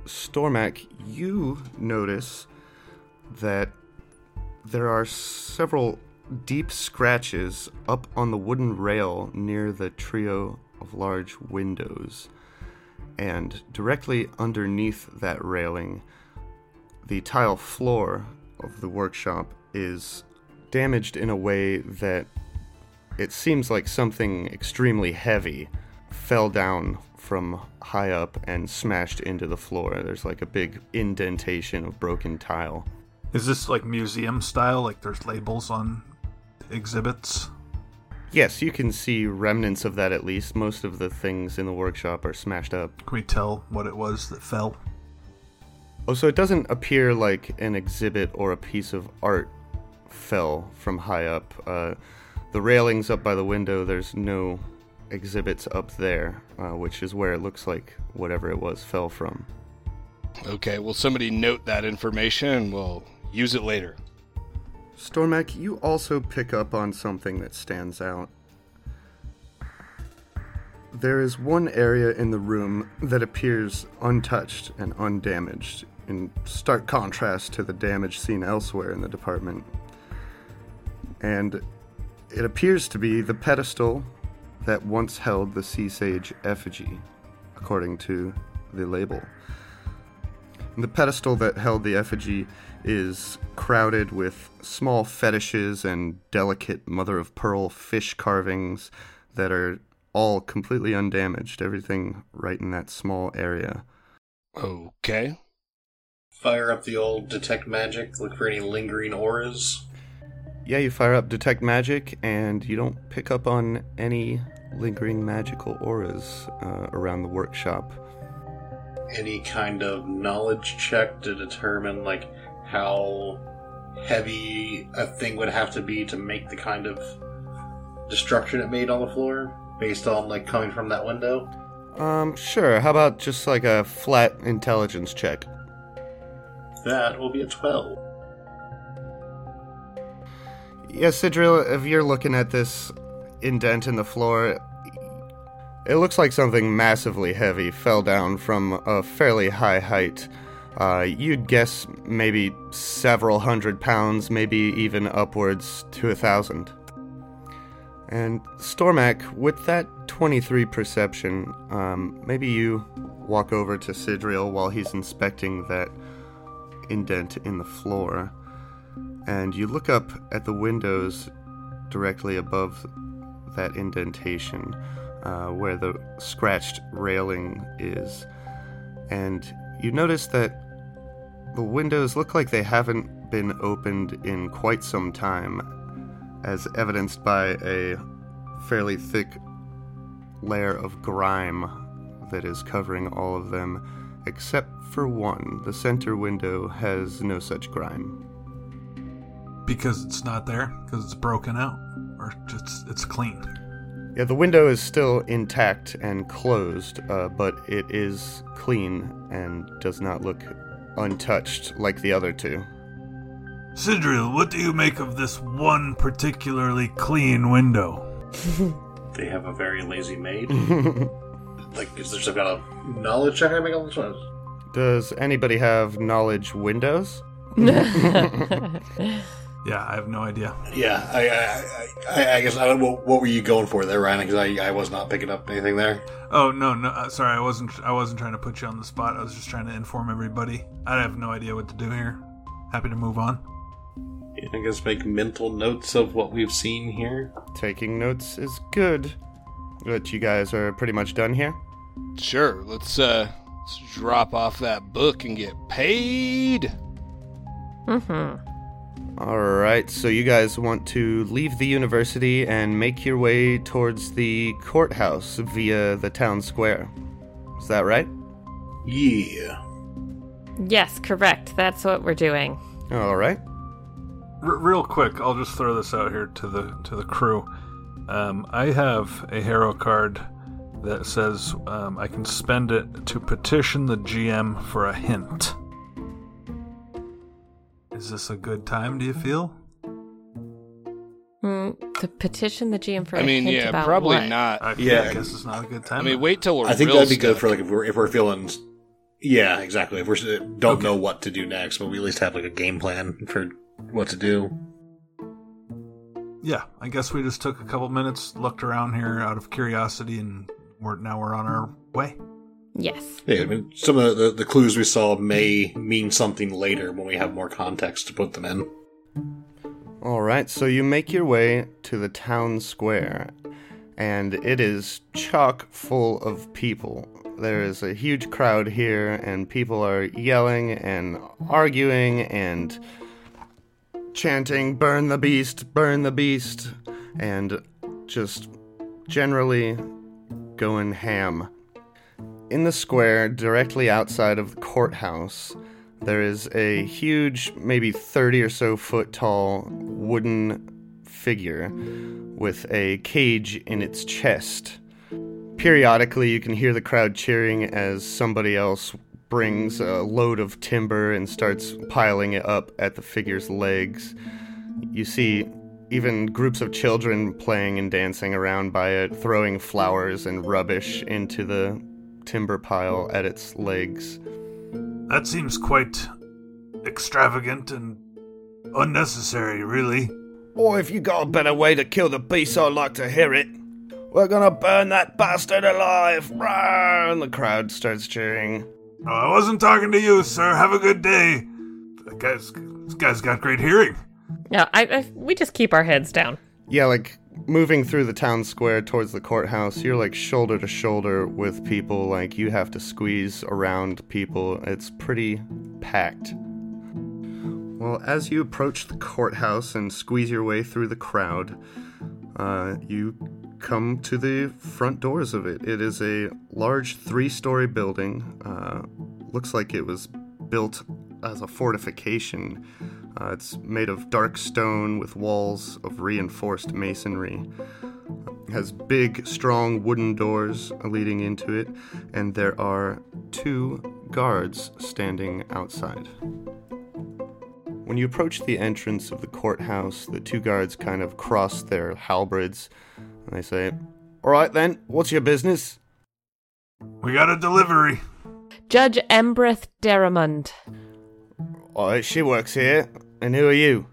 Stormak, you notice that there are several deep scratches up on the wooden rail near the trio of large windows. And directly underneath that railing, the tile floor of the workshop is damaged in a way that it seems like something extremely heavy fell down from high up and smashed into the floor. There's like a big indentation of broken tile. Is this like museum style? Like there's labels on exhibits? Yes, you can see remnants of that at least. Most of the things in the workshop are smashed up. Can we tell what it was that fell? Oh, so it doesn't appear like an exhibit or a piece of art fell from high up. Uh, the railings up by the window, there's no exhibits up there, uh, which is where it looks like whatever it was fell from. Okay, will somebody note that information and we'll use it later. Stormak, you also pick up on something that stands out. There is one area in the room that appears untouched and undamaged, in stark contrast to the damage seen elsewhere in the department. And it appears to be the pedestal that once held the sea sage effigy, according to the label. The pedestal that held the effigy is crowded with small fetishes and delicate mother of pearl fish carvings that are all completely undamaged. Everything right in that small area. Okay. Fire up the old detect magic, look for any lingering auras. Yeah, you fire up detect magic, and you don't pick up on any lingering magical auras uh, around the workshop. Any kind of knowledge check to determine like how heavy a thing would have to be to make the kind of destruction it made on the floor, based on like coming from that window. Um, sure. How about just like a flat intelligence check? That will be a twelve. Yeah, Sidriel, if you're looking at this indent in the floor, it looks like something massively heavy fell down from a fairly high height. Uh, you'd guess maybe several hundred pounds, maybe even upwards to a thousand. And Stormak, with that 23 perception, um, maybe you walk over to Sidriel while he's inspecting that indent in the floor, and you look up at the windows directly above that indentation uh, where the scratched railing is, and you notice that the windows look like they haven't been opened in quite some time, as evidenced by a fairly thick layer of grime that is covering all of them, except for one. The center window has no such grime. Because it's not there? Because it's broken out? Or just it's clean? Yeah, the window is still intact and closed, uh, but it is clean and does not look untouched like the other two. Sidriel, what do you make of this one particularly clean window? They have a very lazy maid. like, is there some kind of knowledge check I make on this one? Does anybody have knowledge windows? Yeah, I have no idea. Yeah, I, I, I, I guess I don't. What, what were you going for there, Ryan? Because I, I was not picking up anything there. Oh no, no, uh, sorry, I wasn't. I wasn't trying to put you on the spot. I was just trying to inform everybody. I have no idea what to do here. Happy to move on. Yeah, I guess make mental notes of what we've seen here. Taking notes is good. But you guys are pretty much done here? Sure, let's uh Let's drop off that book and get paid. Mm-hmm. All right, so you guys want to leave the university and make your way towards the courthouse via the town square. Is that right? Yeah. Yes, correct. That's what we're doing. All right. R- real quick, I'll just throw this out here to the to the crew. Um, I have a hero card that says um, I can spend it to petition the GM for a hint. Is this a good time? Do you feel? Hmm. to petition the GM for I mean, hint yeah, about probably what? not. I, Yeah. I guess it's not a good time. I mean, wait till we're I think real that'd be good stuck. for like if we're if we're feeling. Yeah, exactly. If we don't Okay. know what to do next, but we at least have like a game plan for what to do. Yeah, I guess we just took a couple minutes, looked around here out of curiosity, and we're now we're on our way. Yes. Yeah, I mean, some of the, the clues we saw may mean something later when we have more context to put them in. All right, so you make your way to the town square, and it is chock full of people. There is a huge crowd here, and people are yelling and arguing and chanting, Burn the beast, burn the beast, and just generally going ham. In the square, directly outside of the courthouse, there is a huge, maybe 30 or so foot tall wooden figure with a cage in its chest. Periodically, you can hear the crowd cheering as somebody else brings a load of timber and starts piling it up at the figure's legs. You see even groups of children playing and dancing around by it, throwing flowers and rubbish into the timber pile at its legs. That seems quite extravagant and unnecessary, really. Or if you got a better way to kill the beast, I'd like to hear it. We're gonna burn that bastard alive! Roar! And the crowd starts cheering. Oh, I wasn't talking to you, sir. Have a good day. That guy's, this guy's got great hearing. No, I, I we just keep our heads down. Yeah, like moving through the town square towards the courthouse, you're like shoulder to shoulder with people. Like you have to squeeze around people. It's pretty packed. Well, as you approach the courthouse and squeeze your way through the crowd, uh, you come to the front doors of it. It is a large three story building. Uh, looks like it was built as a fortification. Uh, it's made of dark stone with walls of reinforced masonry. It has big, strong wooden doors leading into it, and there are two guards standing outside. When you approach the entrance of the courthouse, the two guards kind of cross their halberds and they say, All right then, what's your business? We got a delivery. Judge Embreth Daramid. Oh, she works here. And who are you?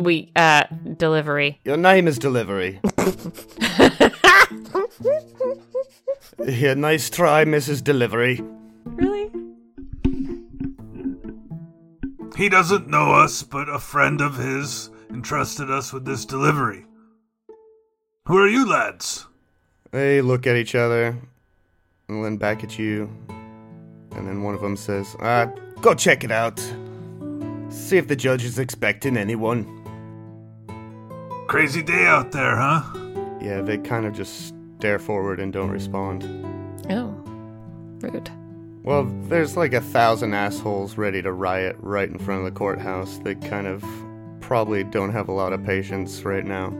We uh delivery. Your name is Delivery. yeah, nice try, Mrs. Delivery. really? He doesn't know us, but a friend of his entrusted us with this delivery. Who are you lads? They look at each other and then back at you. And then one of them says, uh, go check it out. See if the judge is expecting anyone. Crazy day out there, huh? Yeah, they kind of just stare forward and don't respond. Oh. Rude. Well, there's like a thousand assholes ready to riot right in front of the courthouse that kind of probably don't have a lot of patience right now.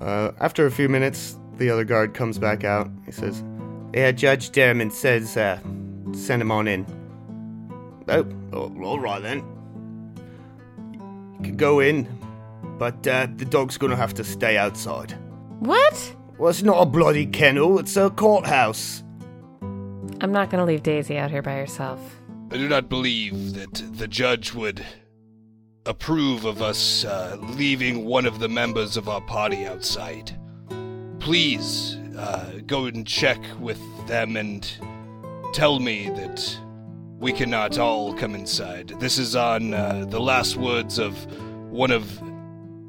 Uh, after a few minutes, the other guard comes back out. He says, Yeah, Judge Daramid says, uh, send him on in. Oh, oh, all right then. You can go in, but uh, the dog's gonna have to stay outside. What? Well, it's not a bloody kennel, it's a courthouse. I'm not gonna leave Daisy out here by herself. I do not believe that the judge would approve of us uh, leaving one of the members of our party outside. Please uh, go and check with them and tell me that we cannot all come inside. This is on uh, the last words of one of.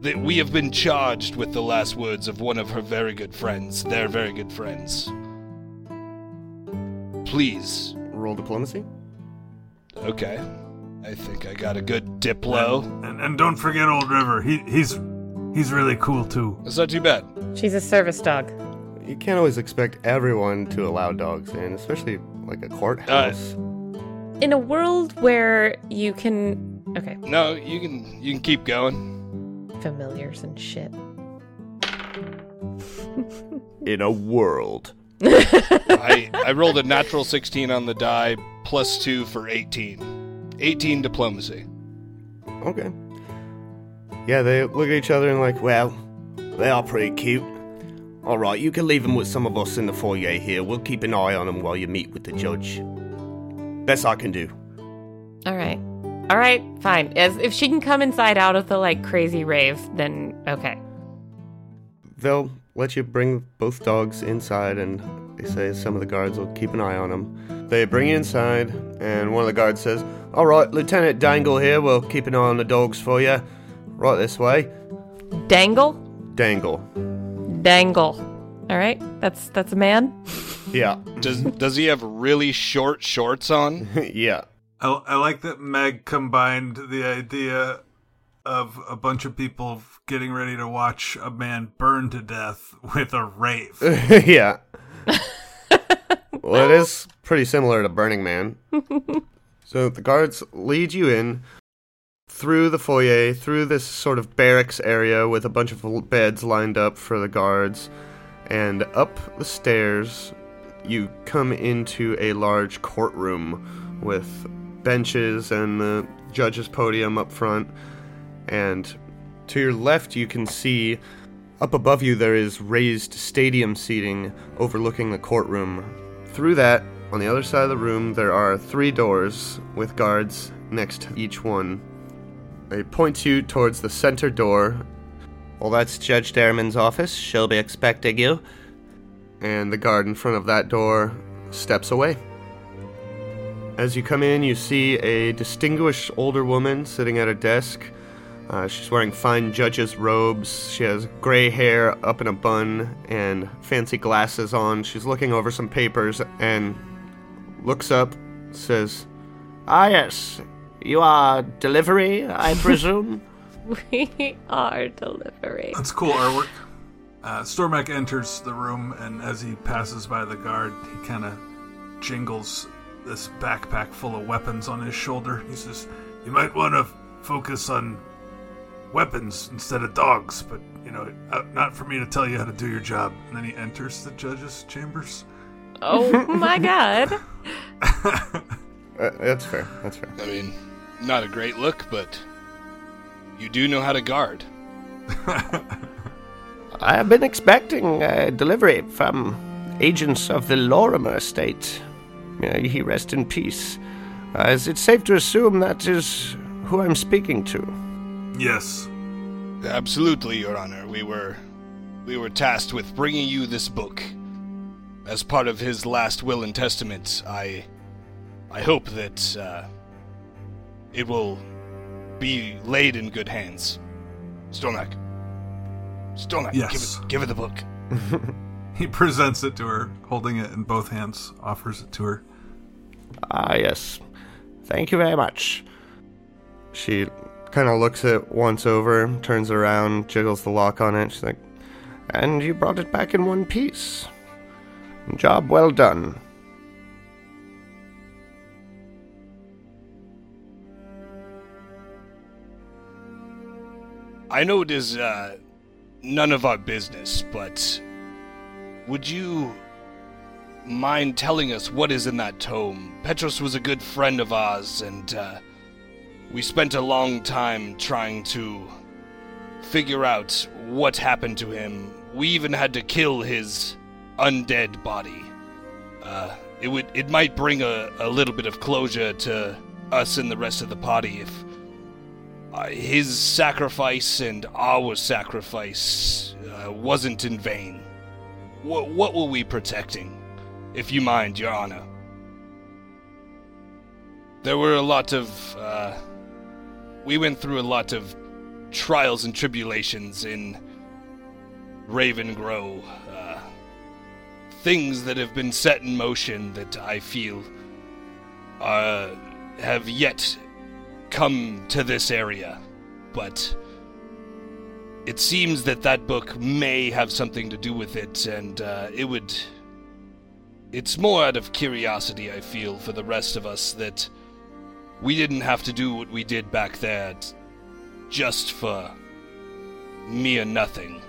That we have been charged with the last words of one of her very good friends, their very good friends. please. Roll diplomacy. Okay. I think I got a good diplo. And, and don't forget Old River. He he's he's really cool too. That's not too bad. She's a service dog. You can't always expect everyone to allow dogs in, especially like a courthouse. In a world where you can. Okay, No, you can you can keep going. familiars and shit. in a world. I I rolled a natural 16 on the die plus 2 for 18. 18 diplomacy. Okay. Yeah, they look at each other and like, well, they are pretty cute. All right, you can leave them with some of us in the foyer here. We'll keep an eye on them while you meet with the judge. Best I can do. All right. All right, fine. As if she can come inside out of the like crazy rave, then okay. They'll let you bring both dogs inside, and they say some of the guards will keep an eye on them. They bring you inside, and one of the guards says, All right, Lieutenant Dangle here. We'll keep an eye on the dogs for you. Right this way. Dangle? Dangle. Dangle. All right. That's that's a man. Yeah. Does does he have really short shorts on? yeah. I, I like that Meg combined the idea of a bunch of people getting ready to watch a man burn to death with a rave. yeah. well, it is pretty similar to Burning Man. so the guards lead you in through the foyer, through this sort of barracks area with a bunch of beds lined up for the guards, and up the stairs. You come into a large courtroom with benches and the judge's podium up front. And to your left, you can see up above you, there is raised stadium seating overlooking the courtroom. Through that, on the other side of the room, there are three doors with guards next to each one. They point you towards the center door. Well, that's Judge Daramid's office. She'll be expecting you. And the guard in front of that door steps away. As you come in, you see a distinguished older woman sitting at a desk. Uh, she's wearing fine judge's robes. She has gray hair up in a bun and fancy glasses on. She's looking over some papers and looks up, says, Ah, yes. You are delivery, I presume? We are delivering. That's cool artwork. Uh, Stormak enters the room, and as he passes by the guard, he kind of jingles this backpack full of weapons on his shoulder. He says, "You might want to focus on weapons instead of dogs, but you know, uh, not for me to tell you how to do your job." And then he enters the judge's chambers. Oh my god. Uh, that's fair. That's fair. I mean, not a great look, but you do know how to guard. I have been expecting a delivery from agents of the Lorrimor estate. May he rest in peace. Uh, is it safe to assume that is who I'm speaking to? yes, Absolutely, Your Honor. We were we were tasked with bringing you this book. As part of his last will and testament, I I hope that uh, it will be laid in good hands. Stormak. Stormak, Yes. give it give it the book. he presents it to her, holding it in both hands, offers it to her. Ah, yes. Thank you very much. She kind of looks it once over, turns around, jiggles the lock on it. She's like, And you brought it back in one piece. Job well done. I know it is uh, none of our business, but would you mind telling us what is in that tome? Petros was a good friend of ours, and uh, we spent a long time trying to figure out what happened to him. We even had to kill his undead body. Uh, it would it might bring a, a little bit of closure to us and the rest of the party if uh, his sacrifice and our sacrifice uh, wasn't in vain. What what were we protecting, if you mind, Your Honor? There were a lot of. Uh, we went through a lot of trials and tribulations in Ravengro. Uh, things that have been set in motion that I feel uh, have yet come to this area. But it seems that that book may have something to do with it, and uh, it would. It's more out of curiosity, I feel, for the rest of us that we didn't have to do what we did back there t- just for mere nothing.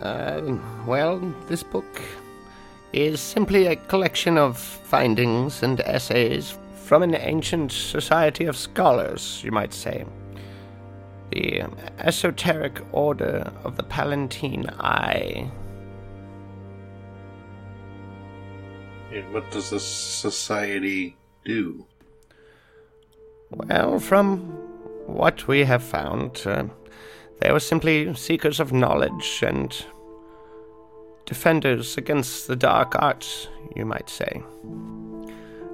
Uh, well, this book is simply a collection of findings and essays from an ancient society of scholars, you might say. The esoteric order of the Palatine Eye. And what does this society do? Well, from what we have found, uh, they were simply seekers of knowledge and defenders against the dark arts, you might say.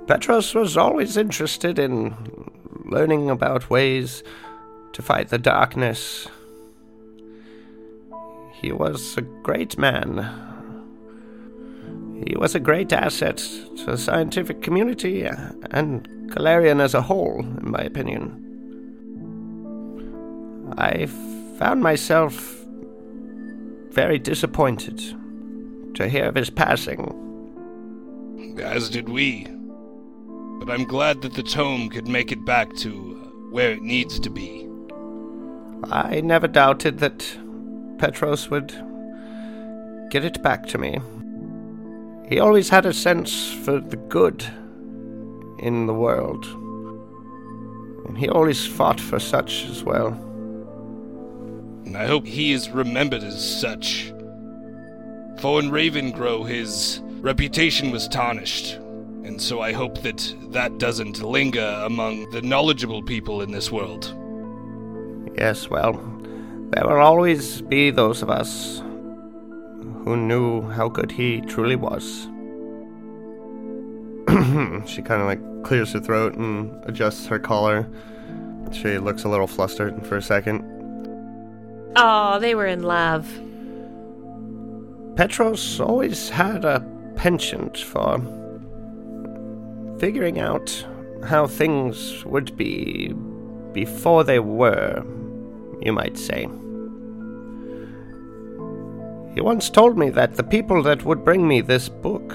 Petros was always interested in learning about ways to fight the darkness. He was a great man. He was a great asset to the scientific community and Golarion as a whole, in my opinion. I found myself very disappointed to hear of his passing. As did we. But I'm glad that the tome could make it back to uh, where it needs to be. I never doubted that Petros would get it back to me. He always had a sense for the good in the world. And he always fought for such as well. And I hope he is remembered as such. For in Ravengro, his reputation was tarnished, and so I hope that that doesn't linger among the knowledgeable people in this world. Yes, well, there will always be those of us who knew how good he truly was. she kind of like clears her throat and adjusts her collar. She looks a little flustered for a second. Oh, they were in love. Petros always had a penchant for figuring out how things would be before they were, you might say. He once told me that the people that would bring me this book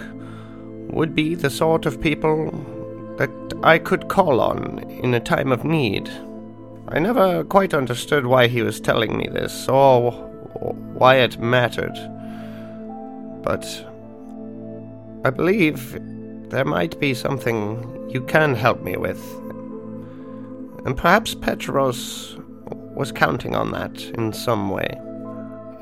would be the sort of people that I could call on in a time of need. I never quite understood why he was telling me this, or why it mattered. But I believe there might be something you can help me with. And perhaps Petros was counting on that in some way.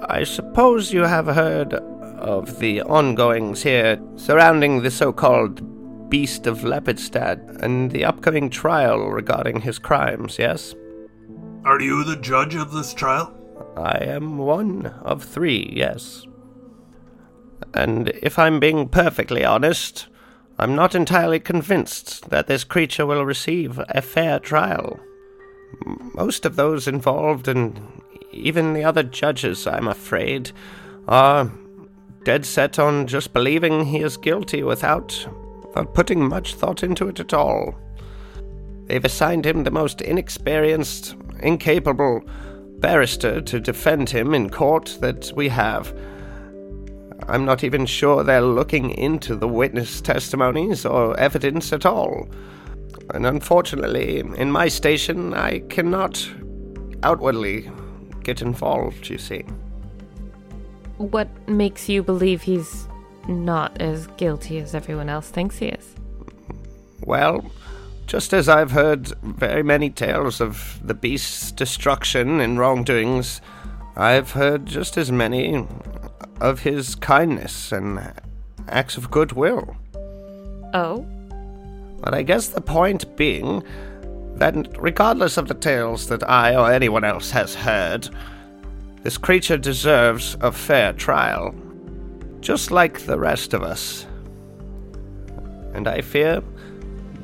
I suppose you have heard of the ongoings here surrounding the so called Beast of Lepidstadt and the upcoming trial regarding his crimes, yes? Are you the judge of this trial? I am one of three, yes. And if I'm being perfectly honest, I'm not entirely convinced that this creature will receive a fair trial. Most of those involved, and even the other judges, I'm afraid, are dead set on just believing he is guilty without, without putting much thought into it at all. They've assigned him the most inexperienced, incapable barrister to defend him in court that we have. I'm not even sure they're looking into the witness testimonies or evidence at all. And unfortunately, in my station, I cannot outwardly get involved, you see. What makes you believe he's not as guilty as everyone else thinks he is? Well, just as I've heard very many tales of the beast's destruction and wrongdoings, I've heard just as many of his kindness and acts of goodwill. Oh? But I guess the point being that regardless of the tales that I or anyone else has heard, this creature deserves a fair trial, just like the rest of us. And I fear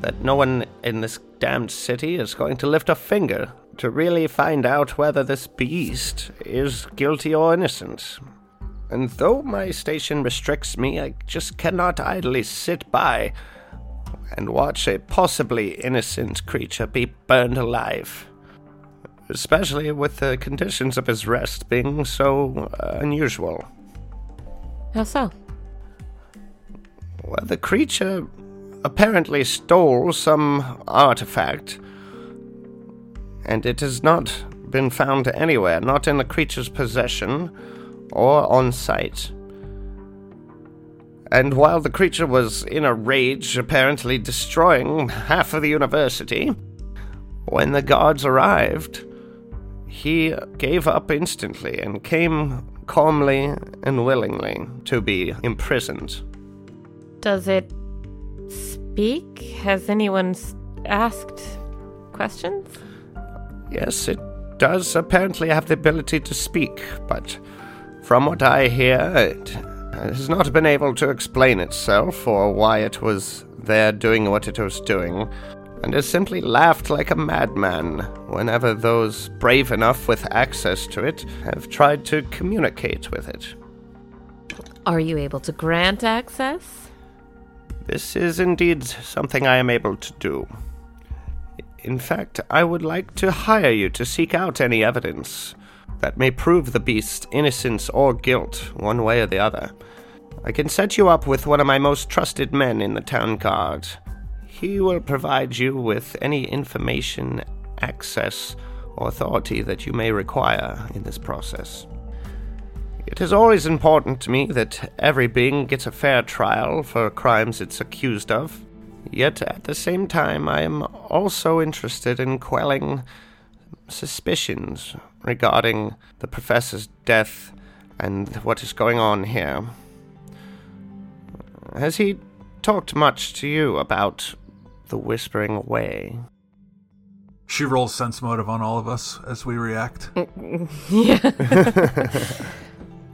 that no one in this damned city is going to lift a finger to really find out whether this beast is guilty or innocent. And though my station restricts me, I just cannot idly sit by and watch a possibly innocent creature be burned alive. Especially with the conditions of his rest being so uh, unusual. How so? Well, the creature apparently stole some artifact, and it has not been found anywhere, not in the creature's possession or on sight. And while the creature was in a rage, apparently destroying half of the university, when the guards arrived, he gave up instantly and came calmly and willingly to be imprisoned. Does it speak? Has anyone asked questions? Yes, it does apparently have the ability to speak, but from what I hear, it has not been able to explain itself or why it was there doing what it was doing, and has simply laughed like a madman whenever those brave enough with access to it have tried to communicate with it. Are you able to grant access? This is indeed something I am able to do. In fact, I would like to hire you to seek out any evidence that may prove the beast's innocence or guilt, one way or the other. I can set you up with one of my most trusted men in the town guard. He will provide you with any information, access, or authority that you may require in this process. It is always important to me that every being gets a fair trial for crimes it's accused of. Yet at the same time, I am also interested in quelling suspicions regarding the professor's death and what is going on here. Has he talked much to you about the Whispering Way? She rolls sense motive on all of us as we react. yeah.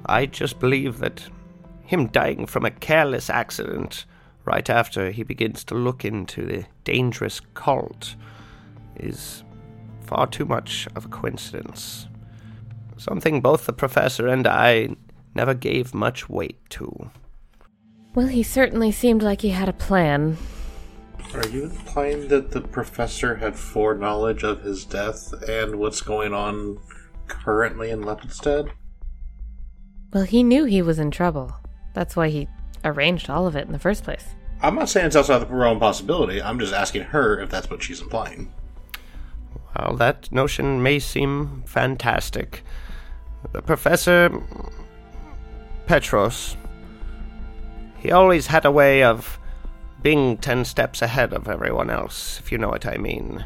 I just believe that him dying from a careless accident right after he begins to look into the dangerous cult is far too much of a coincidence. Something both the professor and I never gave much weight to. well, he certainly seemed like he had a plan. Are you implying that the professor had foreknowledge of his death and what's going on currently in Lepidstadt? Well, he knew he was in trouble. That's why he arranged all of it in the first place. I'm not saying it's outside the realm of possibility. I'm just asking her if that's what she's implying. While that notion may seem fantastic, the Professor Petros, he always had a way of being ten steps ahead of everyone else, if you know what I mean.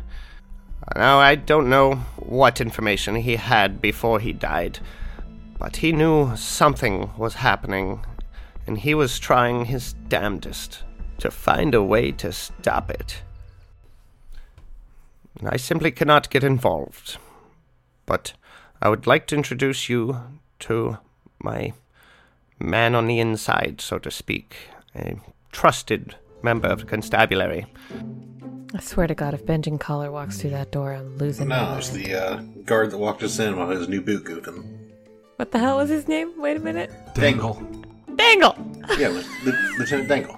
Now, I don't know what information he had before he died, but he knew something was happening, and he was trying his damnedest to find a way to stop it. I simply cannot get involved. But I would like to introduce you to my man on the inside, so to speak, a trusted member of the constabulary. I swear to God, if Benjamin Collar walks through that door, I'm losing my No, mind. it's the uh, guard that walked us in while his new boot goofing. What the hell was his name? Wait a minute. Dangle. Dangle! Yeah, Li- Li- Lieutenant Dangle.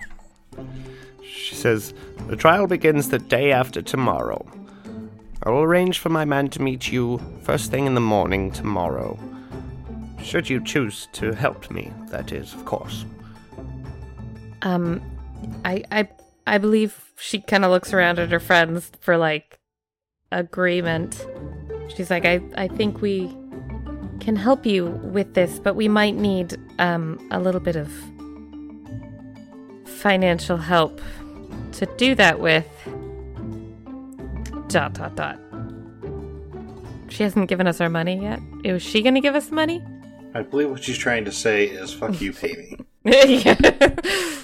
She says, The trial begins the day after tomorrow. I will arrange for my man to meet you first thing in the morning tomorrow. Should you choose to help me, that is, of course. Um, I, I, I believe she kind of looks around at her friends for like agreement. She's like, I, I think we can help you with this, but we might need um a little bit of financial help to do that with. Dot dot dot. She hasn't given us our money yet. Is she gonna give us money? I believe what she's trying to say is "fuck you, pay me." yeah.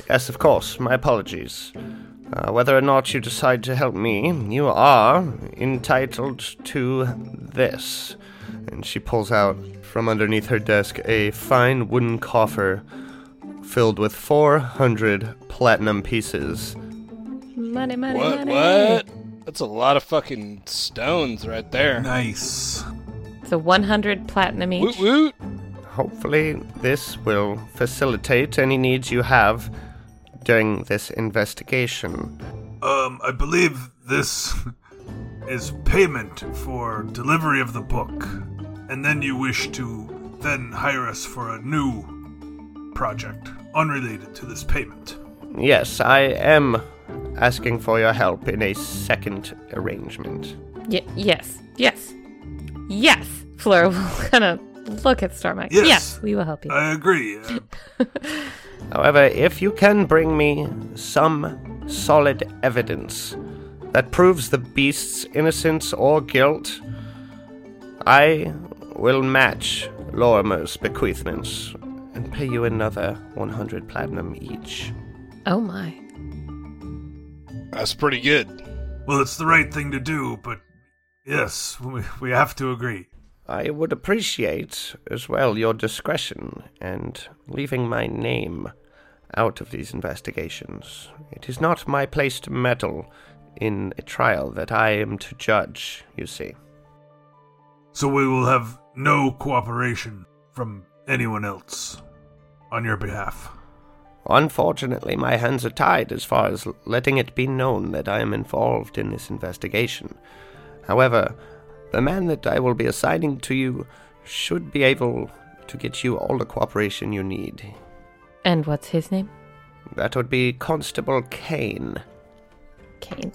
Yes, of course, my apologies. Uh, whether or not you decide to help me, you are entitled to this. And she pulls out from underneath her desk a fine wooden coffer filled with 400 platinum pieces. Money, money, What? money. What? That's a lot of fucking stones right there. Nice. So 100 platinum each. Woot woot. Hopefully, this will facilitate any needs you have during this investigation. Um, I believe this is payment for delivery of the book, and then you wish to then hire us for a new project unrelated to this payment. Yes, I am asking for your help in a second arrangement. Y- yes, yes, yes. Fleur will kind of look at Stormak. Yes. we will help you. I agree. However, if you can bring me some solid evidence that proves the beast's innocence or guilt, I will match Lorrimor's bequeathments and pay you another 100 platinum each. oh my. That's pretty good. well, it's the right thing to do, but yes, we, we have to agree. I would appreciate as well your discretion and leaving my name out of these investigations. It is not my place to meddle in a trial that I am to judge, you see. So we will have no cooperation from anyone else on your behalf. Unfortunately, my hands are tied as far as letting it be known that I am involved in this investigation. However, the man that I will be assigning to you should be able to get you all the cooperation you need. And what's his name? That would be Constable Kane. Kane.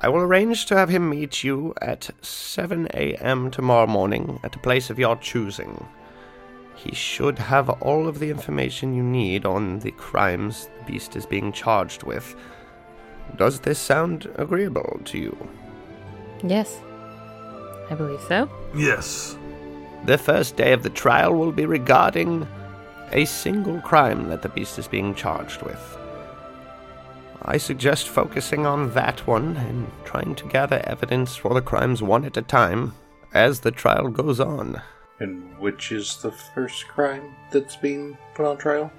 I will arrange to have him meet you at 7 a.m. tomorrow morning at a place of your choosing. He should have all of the information you need on the crimes the beast is being charged with. Does this sound agreeable to you? Yes, I believe so. Yes. The first day of the trial will be regarding a single crime that the beast is being charged with. I suggest focusing on that one and trying to gather evidence for the crimes one at a time as the trial goes on. And which is the first crime that's being put on trial?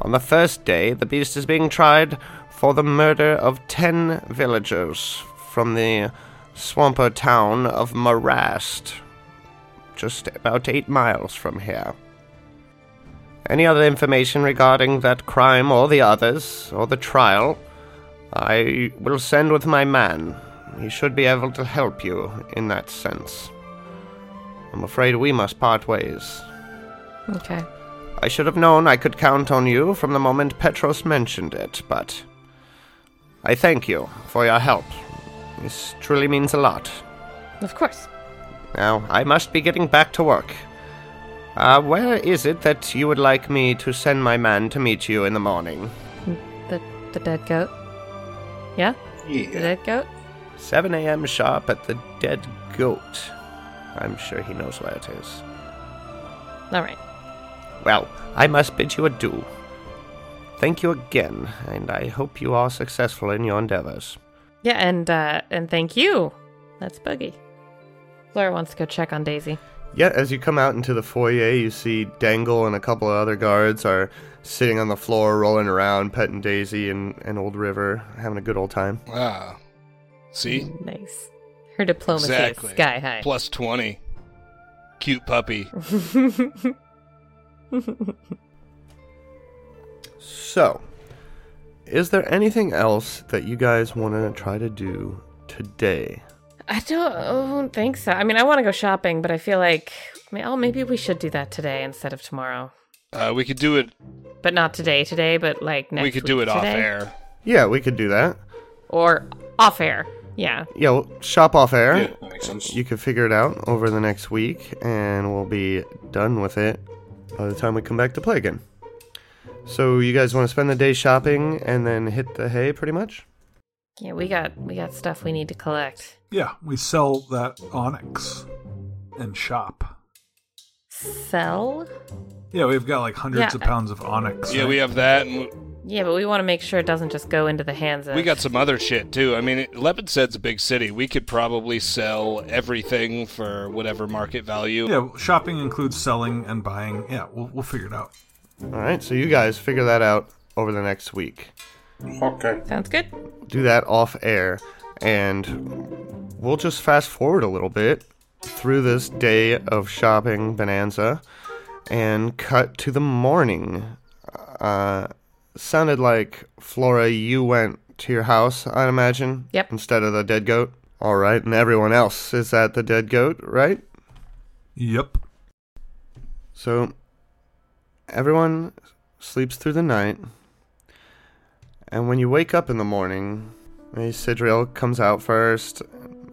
On the first day, the beast is being tried for the murder of ten villagers from the swamper town of Morast, just about eight miles from here. Any other information regarding that crime or the others, or the trial, I will send with my man. He should be able to help you in that sense. I'm afraid we must part ways. Okay. I should have known I could count on you from the moment Petros mentioned it, but I thank you for your help. This truly means a lot. Of course. Now, I must be getting back to work. Uh, where is it that you would like me to send my man to meet you in the morning? The the dead goat. Yeah, the dead goat. 7 a.m. sharp at the Dead Goat. I'm sure he knows where it is. All right. Well, I must bid you adieu. Thank you again, and I hope you are successful in your endeavors. Yeah, and uh and thank you. That's Boogie. Laura wants to go check on Daisy. Yeah, as you come out into the foyer, you see Dangle and a couple of other guards are sitting on the floor, rolling around, petting Daisy and, and Old River, having a good old time. Ah. See? Nice. Her diplomacy Exactly. is sky high. Plus 20. Cute puppy. So, is there anything else that you guys want to try to do today? I don't, I don't think so. I mean, I want to go shopping, but I feel like, oh, maybe we should do that today instead of tomorrow. Uh, we could do it. But not today, today, but like next we could do week it off air. Yeah, we could do that. Or off air. Yeah. Yeah, we'll shop off air. Yeah, that makes sense. You could figure it out over the next week, and we'll be done with it by the time we come back to play again. So, you guys want to spend the day shopping and then hit the hay, pretty much? Yeah, we got we got stuff we need to collect. Yeah, we sell that onyx and shop. Sell? Yeah, we've got like hundreds Yeah. of pounds of onyx. Yeah, right? we have that, and Yeah, but we want to make sure it doesn't just go into the hands of we got some other shit too. I mean, it- Lepidstadt's a big city. We could probably sell everything for whatever market value. Yeah, shopping includes selling and buying. Yeah, we'll, we'll figure it out. All right, so you guys figure that out over the next week. Okay. Sounds good. Do that off air. And we'll just fast forward a little bit through this day of shopping bonanza and cut to the morning. Uh, sounded like Flora, you went to your house, I'd imagine. Yep. Instead of the dead goat. All right, and everyone else is at the dead goat, right? Yep. So everyone sleeps through the night, and when you wake up in the morning, maybe Sidriel comes out first,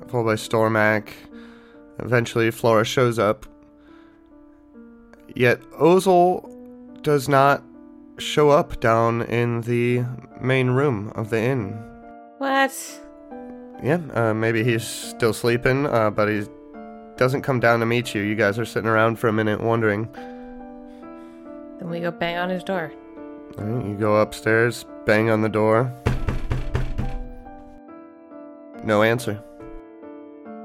followed by Stormak. Eventually, Flora shows up. Yet Ozel does not show up down in the main room of the inn. What? Yeah, uh, maybe he's still sleeping, uh, but he doesn't come down to meet you. You guys are sitting around for a minute wondering. Then we go bang on his door. Right, you go upstairs, bang on the door. No answer.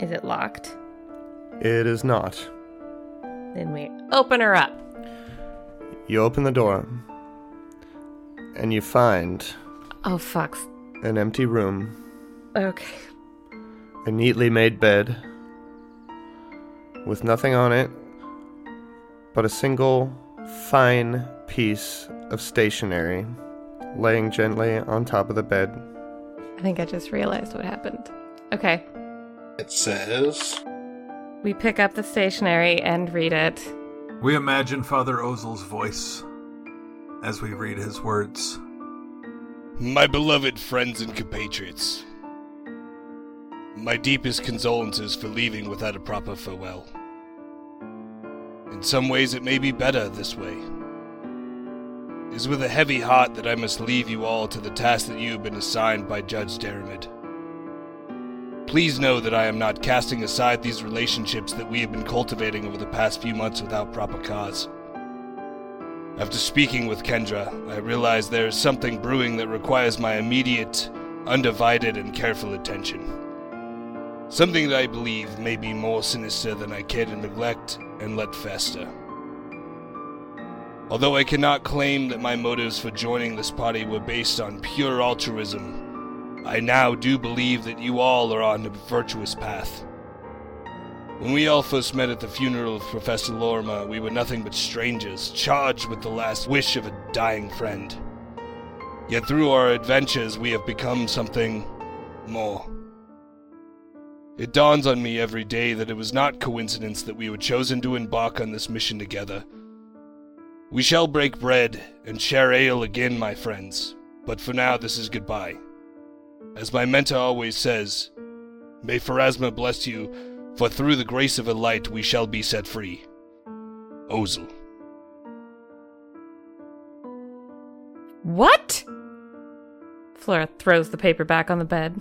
Is it locked? It is not. Then we open her up. You open the door, and you find Oh, fucks. an empty room, Okay. a neatly made bed, with nothing on it but a single fine piece of stationery laying gently on top of the bed. I think I just realized what happened. Okay. It says, We pick up the stationery and read it. We imagine Father Ozel's voice as we read his words. My beloved friends and compatriots, my deepest condolences for leaving without a proper farewell. In some ways, it may be better this way. It is with a heavy heart that I must leave you all to the task that you have been assigned by Judge Daramid. Please know that I am not casting aside these relationships that we have been cultivating over the past few months without proper cause. After speaking with Kendra, I realize there is something brewing that requires my immediate, undivided, and careful attention. Something that I believe may be more sinister than I care to neglect and let fester. Although I cannot claim that my motives for joining this party were based on pure altruism, I now do believe that you all are on a virtuous path. When we all first met at the funeral of Professor Lorrimor, we were nothing but strangers, charged with the last wish of a dying friend. Yet through our adventures, we have become something more. It dawns on me every day that it was not coincidence that we were chosen to embark on this mission together. We shall break bread and share ale again, my friends, but for now this is goodbye. As my mentor always says, may Pharasma bless you, for through the grace of a light we shall be set free. Ozel. What? Flora throws the paper back on the bed.